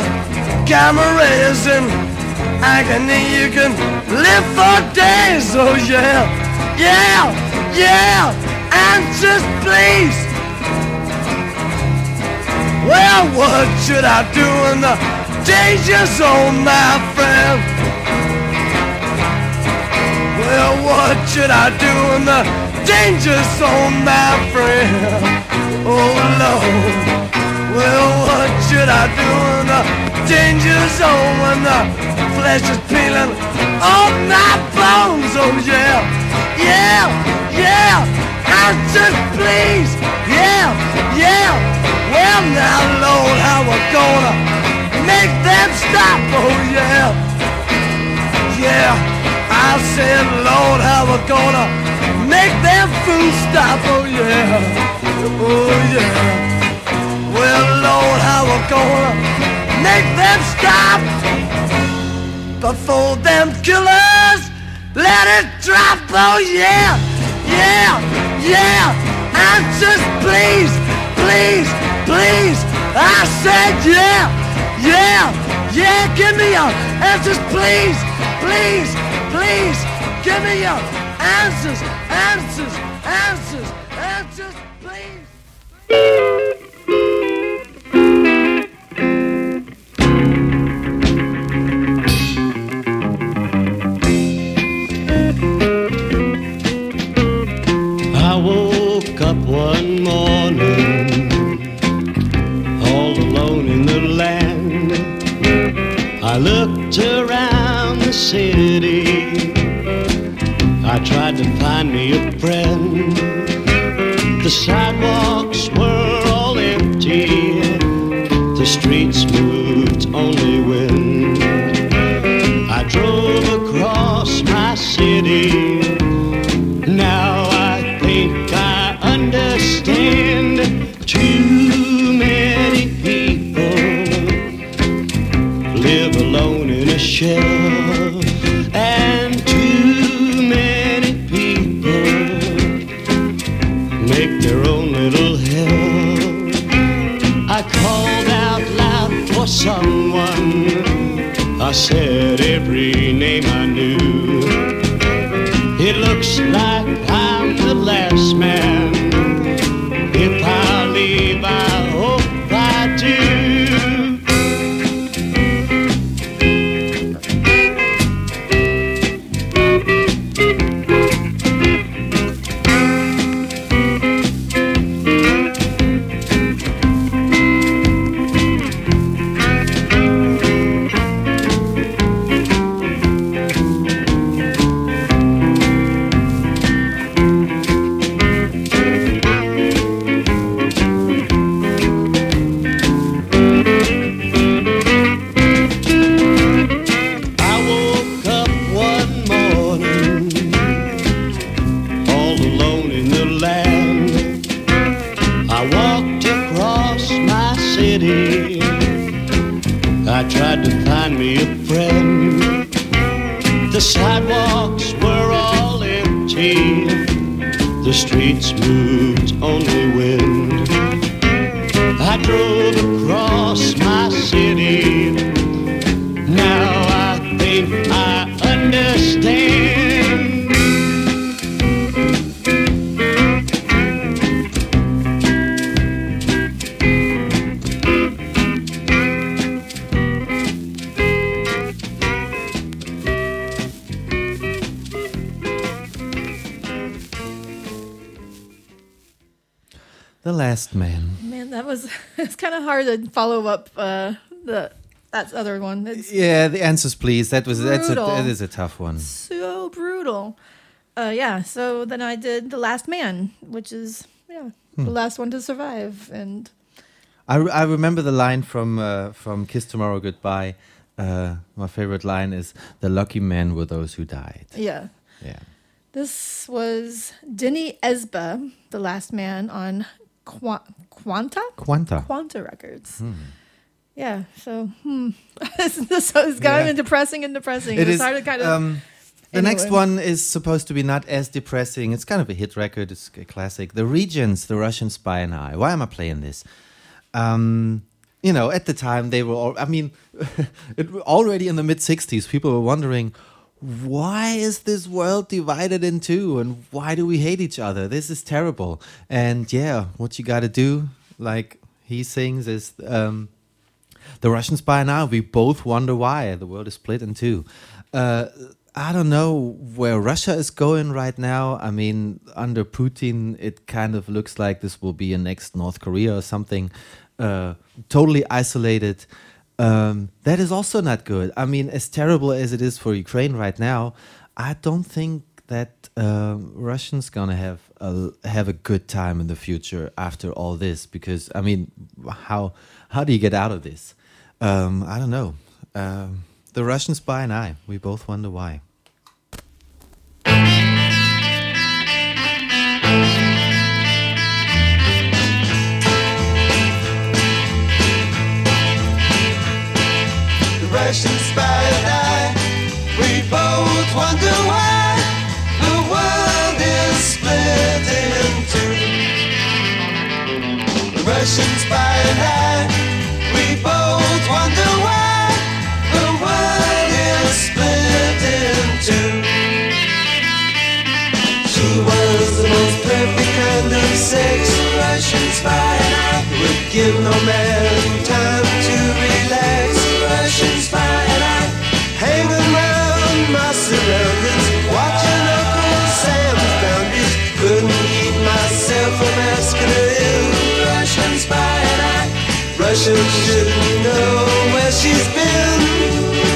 cameras in agony? You can live for days. Oh yeah, yeah, yeah. just please. Well, what should I do in the danger zone, my friend? Well, what should I do in the danger zone, my friend? Oh, Lord. Well, what should I do in the danger zone when the flesh is peeling off my bones? Oh, yeah, yeah, yeah. Answers, please. Yeah, yeah. Well, now, Lord, how we gonna make them stop? Oh, yeah, yeah. I said, Lord, how we gonna make them fools stop? Oh, yeah, oh, yeah. Well, Lord, how we gonna make them stop before them killers let it drop? Oh, yeah, yeah, yeah. Answers, please, please, please. I said, yeah, yeah, yeah. Give me your answers, please, please, please. Give me your answers, answers, answers, answers, please. City. I tried to find me a friend. The sidewalks were all empty. The streets moved only wind. I drove across my city. Now I think I understand. Hard to follow up uh, the that other one. It's Yeah, the answers, please. That was that's a, that is a tough one. so brutal. Uh, yeah. So then I did the Last Man, which is yeah Hmm. the last one to survive, and I, re- I remember the line from uh, from Kiss Tomorrow Goodbye. Uh, my favorite line is "The lucky men were those who died." yeah. Yeah. This was Denny Ezba, the last man on Qua- Quanta? Quanta. Quanta Records. Hmm. Yeah, so hmm. this is kind Yeah. of depressing and depressing. It it's is. hard to kind of. um, the next one is supposed to be not as depressing. It's kind of a hit record. It's a classic. The Regents, The Russian Spy and I. Why am I playing this? Um, you know, at the time they were all. I mean, it, already in the mid '60s, people were wondering. Why is this world divided in two and why do we hate each other? This is terrible. And yeah, what you got to do, like he sings, is um, the Russians by now, we both wonder why the world is split in two. Uh, I don't know where Russia is going right now. I mean, under Putin, it kind of looks like this will be a next North Korea or something, uh, totally isolated. Um, that is also not good. I mean, as terrible as it is for Ukraine right now, I don't think that um Russians gonna have a have a good time in the future after all this. Because I mean, how how do you get out of this? Um, I don't know. Um, the Russian spy and I, we both wonder why. The Russian spy and I, we both wonder why the world is split in two. The Russian spy and I, we both wonder why the world is split in two. She was the most perfect kind of sex, Russian spy would give no man time to. Russian spy and I hang around my surroundings, watching Uncle Sam's boundaries. Couldn't keep myself from asking her if Russian spy and I, Russians shouldn't know where she's been.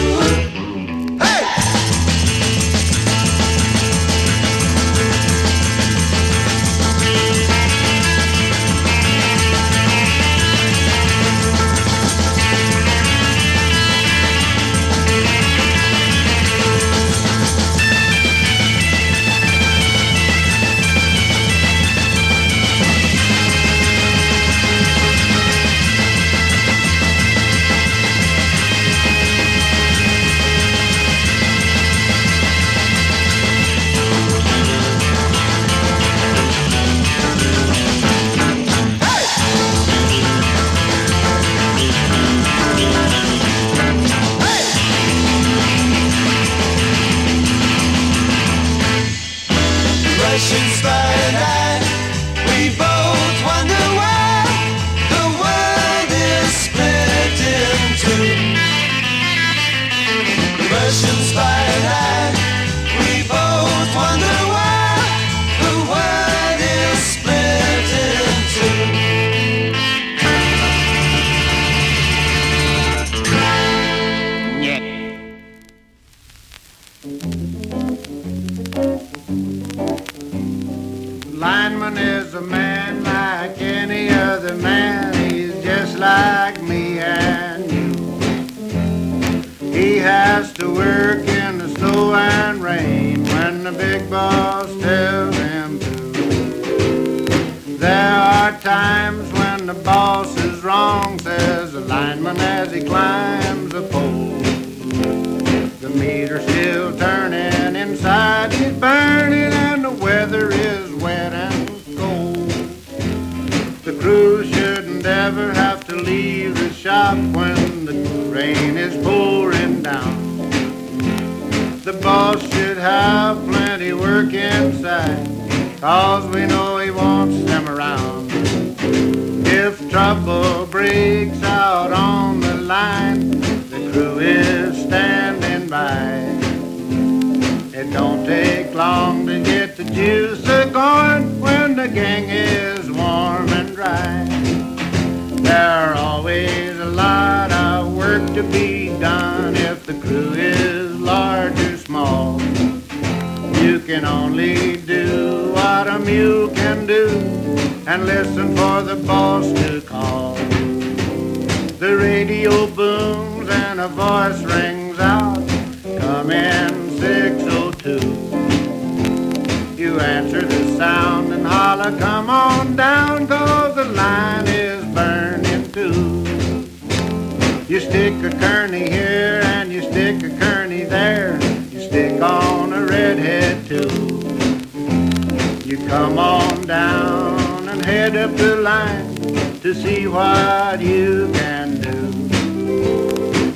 What you can do.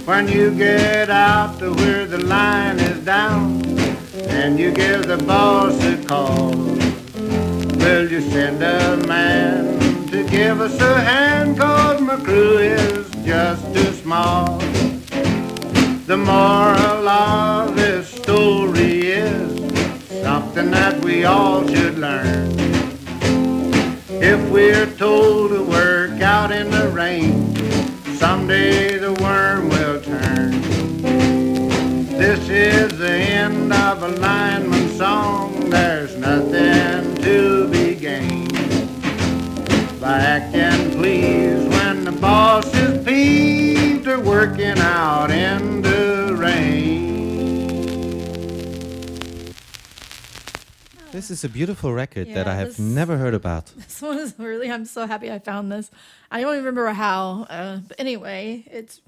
When you get out to where the line is down, and you give the boss a call, will you send a man to give us a hand? Cause my crew is just too small. The moral of this story is something that we all should learn. If we're told to out in the rain, someday the worm will turn. This is the end of a lineman song. There's nothing to be gained by acting pleased when the boss is peeved or working out in This is a beautiful record that I have this- never heard about. This one is really. I'm so happy I found this. I don't even remember how. Uh, but anyway, it's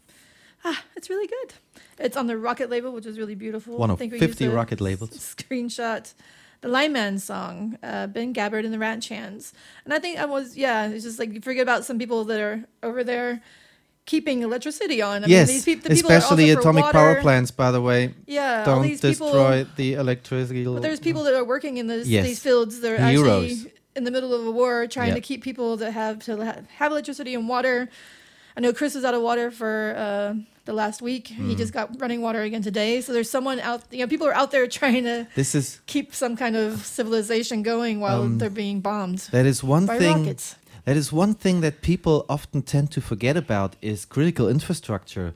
ah, it's really good. It's on the Rocket label, which is really beautiful. One I of think we 50 to Rocket labels. Screenshot the Lineman song, uh, Ben Gabbard and the Ranch Hands, and I think I was yeah. It's just like you forget about some people that are over there keeping electricity on. I yes, mean, these peop- the especially atomic power plants, by the way. Yeah, don't people- destroy the electricity. But there's people that are working in this, Yes. these fields. They're actually in the middle of a war, trying Yeah. to keep people that have to ha- have electricity and water. I know Chris was out of water for uh, the last week. He Mm. just got running water again today. So there's someone out. You know, people are out there trying to This is keep some kind of civilization going while Um, they're being bombed. That is one thing. rockets. That is one thing that people often tend to forget about is critical infrastructure.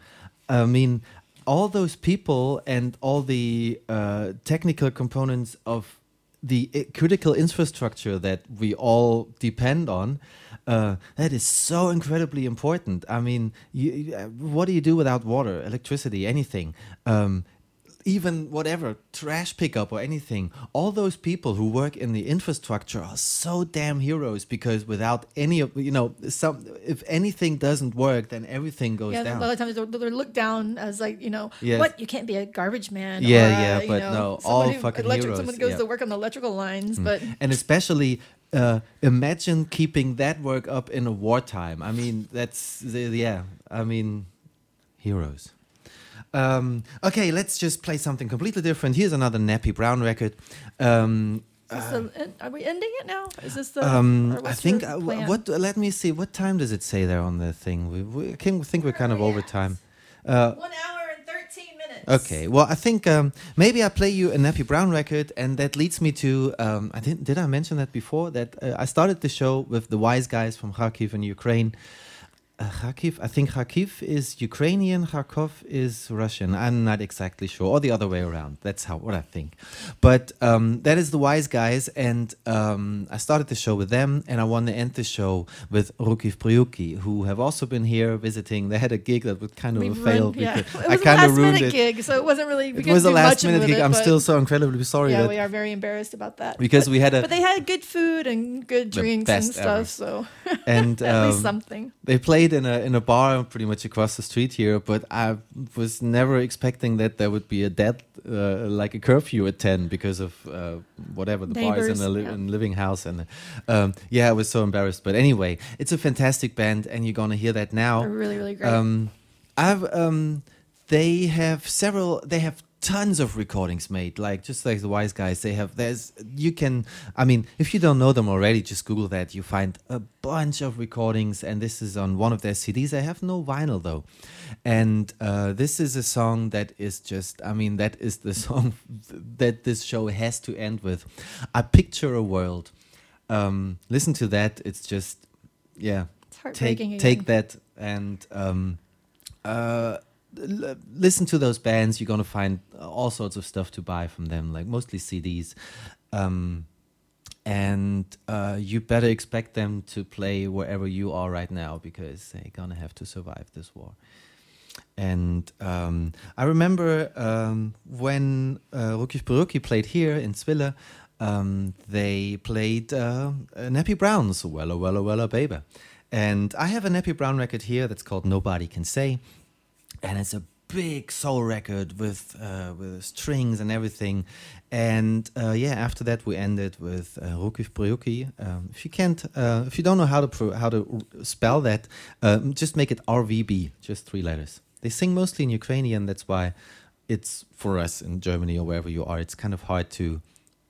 I mean, all those people and all the uh, technical components of the critical infrastructure that we all depend on. Uh, that is so incredibly important. I mean, you, uh, what do you do without water, electricity, anything? Um, even whatever trash pickup or anything all those people who work in the infrastructure are so damn heroes because without any of you know some if anything doesn't work then everything goes Yeah, down a lot of times they're, they're looked down as like you know Yes. what you can't be a garbage man. Yeah, or, yeah, you but know, no, all fucking electric, heroes, Someone goes yeah. to work on the electrical lines, Mm. but and especially uh, imagine keeping that work up in a wartime i mean that's yeah i mean heroes um, okay let's just play something completely different here's another nappy brown record um, Is this the, are we ending it now? Is this the? Um, I think uh, what. Let me see. What time does it say there on the thing? We, we I can think we're kind of over time. Uh, One hour and thirteen minutes. Okay, well, I think um, maybe I play you a Nappy Brown record, and that leads me to um, I didn't did I mention that before that uh, I started the show with the Wise Guyz from Kharkiv in Ukraine. Uh, Kharkiv, I think Kharkiv is Ukrainian, Kharkov is Russian. I'm not exactly sure, or the other way around. That's how what I think. But um, that is the Wise Guyz, and um, I started the show with them, and I want to end the show with Ruki'v Bryuki, who have also been here visiting. They had a gig that was kind of We a fail yeah. It I was a kind of last ruined minute it. gig, so it wasn't really. It was a last minute gig. it, I'm still so incredibly sorry Yeah, that we are very embarrassed about that. Because But- we had a- but they had good food and good drinks and stuff, ever. so and at least um, something. They played in a in a bar pretty much across the street here, but I was never expecting that there would be a dead uh, like a curfew at ten because of uh, whatever the bar is in Neighbors, a, li- yeah. in living house, and um, yeah, I was so embarrassed. But anyway, it's a fantastic band, and you're gonna hear that now. They're really, really great. Um, I've um, they have several. They have tons of recordings made, like just like the Wise Guyz. They have. There's you can. I mean, if you don't know them already, just Google that. You find a bunch of recordings, and this is on one of their CDs. They have no vinyl though, and uh, this is a song that is just. I mean, that is the song that this show has to end with. I picture a world. Um, listen to that. It's just, yeah. It's heartbreaking Take take that and um, uh, listen to those bands. You're gonna find all sorts of stuff to buy from them, like mostly CDs. Um, and uh, you better expect them to play wherever you are right now because they're gonna have to survive this war. And um, I remember um, when uh, Ruki'v Bryuki played here in Zwille, um, they played uh, Nappy Brown's Wella Wella Wella Baby. And I have a Nappy Brown record here that's called Nobody Can Say. And it's a big soul record with uh, with strings and everything. And uh, yeah, after that we ended with uh, Bryuki. Um, if you can't, uh, if you don't know how to pro- how to spell that, um, just make it RVB, just three letters. They sing mostly in Ukrainian. That's why it's for us in Germany or wherever you are. It's kind of hard to,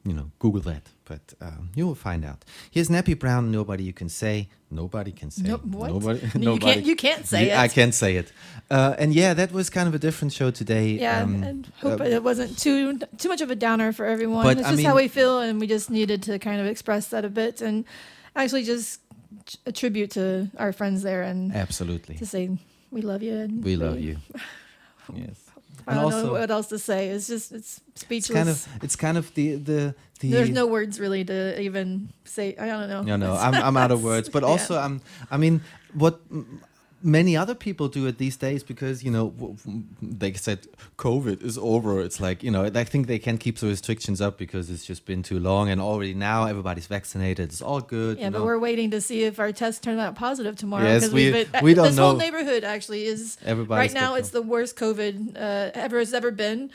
you know, Google that, but um, you will find out. Here's Nappy Brown. Nobody you can say. Nobody can say. What? Nobody. You can't- you can't say You- I can't say it. Uh, and yeah, that was kind of a different show today. Yeah, um, and hope uh, it wasn't too too much of a downer for everyone. But, it's I just how we feel, and we just needed to kind of express that a bit, and actually just a tribute to our friends there, and Absolutely. to say we love you. And we love you. Yes. I don't know what else to say. It's just it's speechless. it's kind of it's kind of the the the. There's no words really to even say. I don't know. No, no, I'm I'm out of words. But Yeah. also, I'm. I mean, what many other people do it these days because you know they said COVID is over. It's like you know I think they can keep the restrictions up because it's just been too long, and already now everybody's vaccinated. It's all good. Yeah, you but know. we're waiting to see if our tests turn out positive tomorrow. Yes, we- we've been- we don't This whole neighborhood actually is Everybody's right now. It's the worst COVID uh, ever has ever been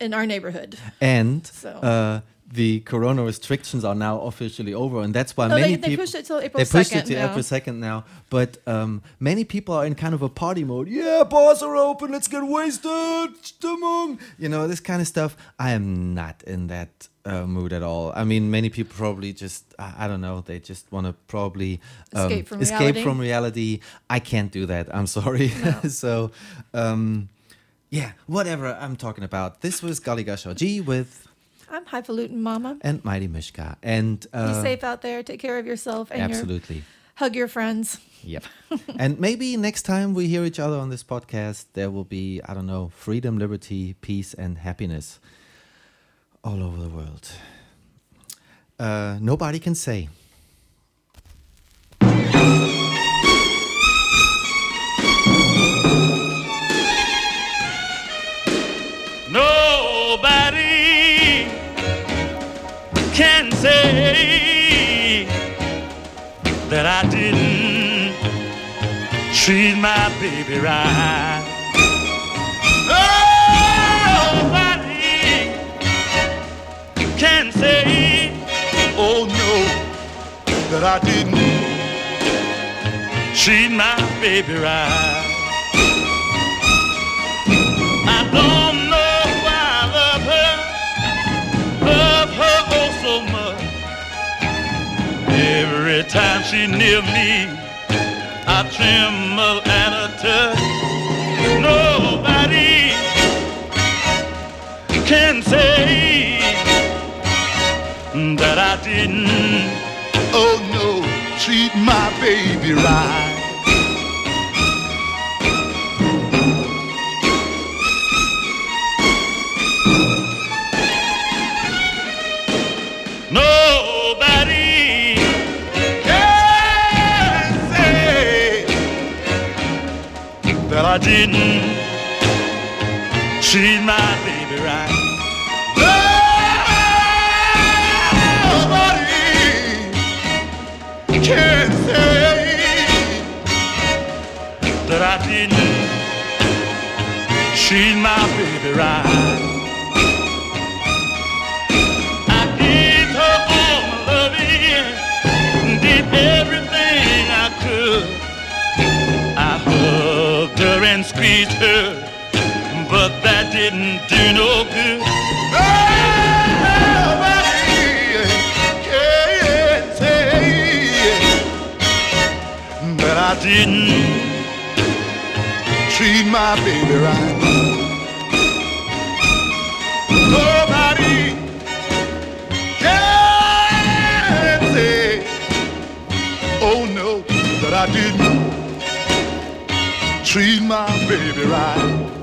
in our neighborhood. and So- uh, the corona restrictions are now officially over, and that's why No, many they- they people pushed it till April they pushed 2nd it to now. April second now. But um, many people are in kind of a party mode. Yeah, bars are open. Let's get wasted. You know this kind of stuff. I am not in that uh, mood at all. I mean, many people probably just I, I don't know. They just want to probably um, Escape from escape reality. from reality. I can't do that. I'm sorry. so. Um, yeah, whatever I'm talking about. This was Galiga G with I'm highfalutin mama. and Mighty Mishka. And uh, Be safe out there. Take care of yourself and your absolutely. hug your friends. Yep. and maybe next time we hear each other on this podcast, there will be, I don't know, freedom, liberty, peace, and happiness all over the world. Uh, nobody can say. Say that I didn't treat my baby right. Nobody can say, oh no, that I didn't treat my baby right. I don't Every time she near me, I tremble and a touch. Nobody can say that I didn't. Oh no, treat my baby right. Treat my baby right. I gave her all my loving, did everything I could. I hugged her and squeezed her, but that didn't do no good. Nobody can say That I didn't my baby right. Nobody can say, oh no, that I didn't treat my baby right.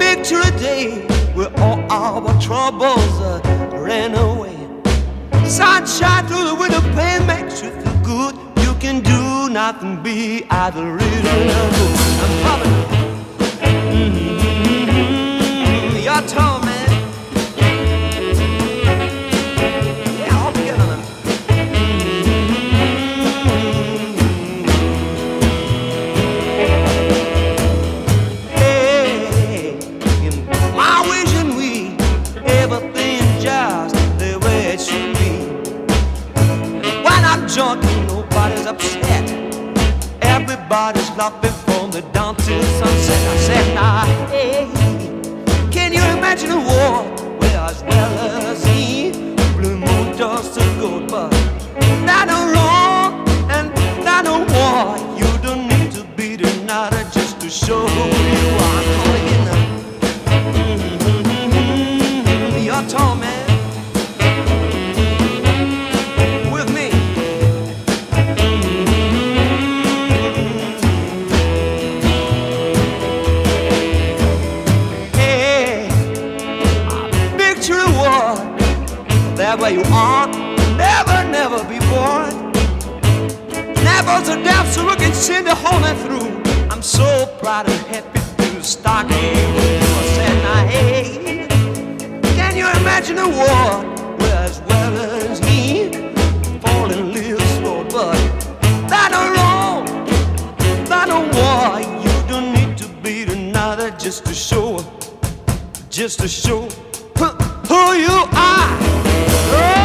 Picture a day where all our troubles uh, ran away. Sunshine through the window pane makes you feel good. You can do nothing, be either good. I'm coming. Mm-hmm. Your tone, man. Laughing from the dawn till sunset. I said, nah, hey, can you imagine a world send the whole through. I'm so proud and happy to start with you. I hey, can you imagine a world where as well as he falling live slow, but that wrong, that no war. You don't need to be another just to show, just to show who you are.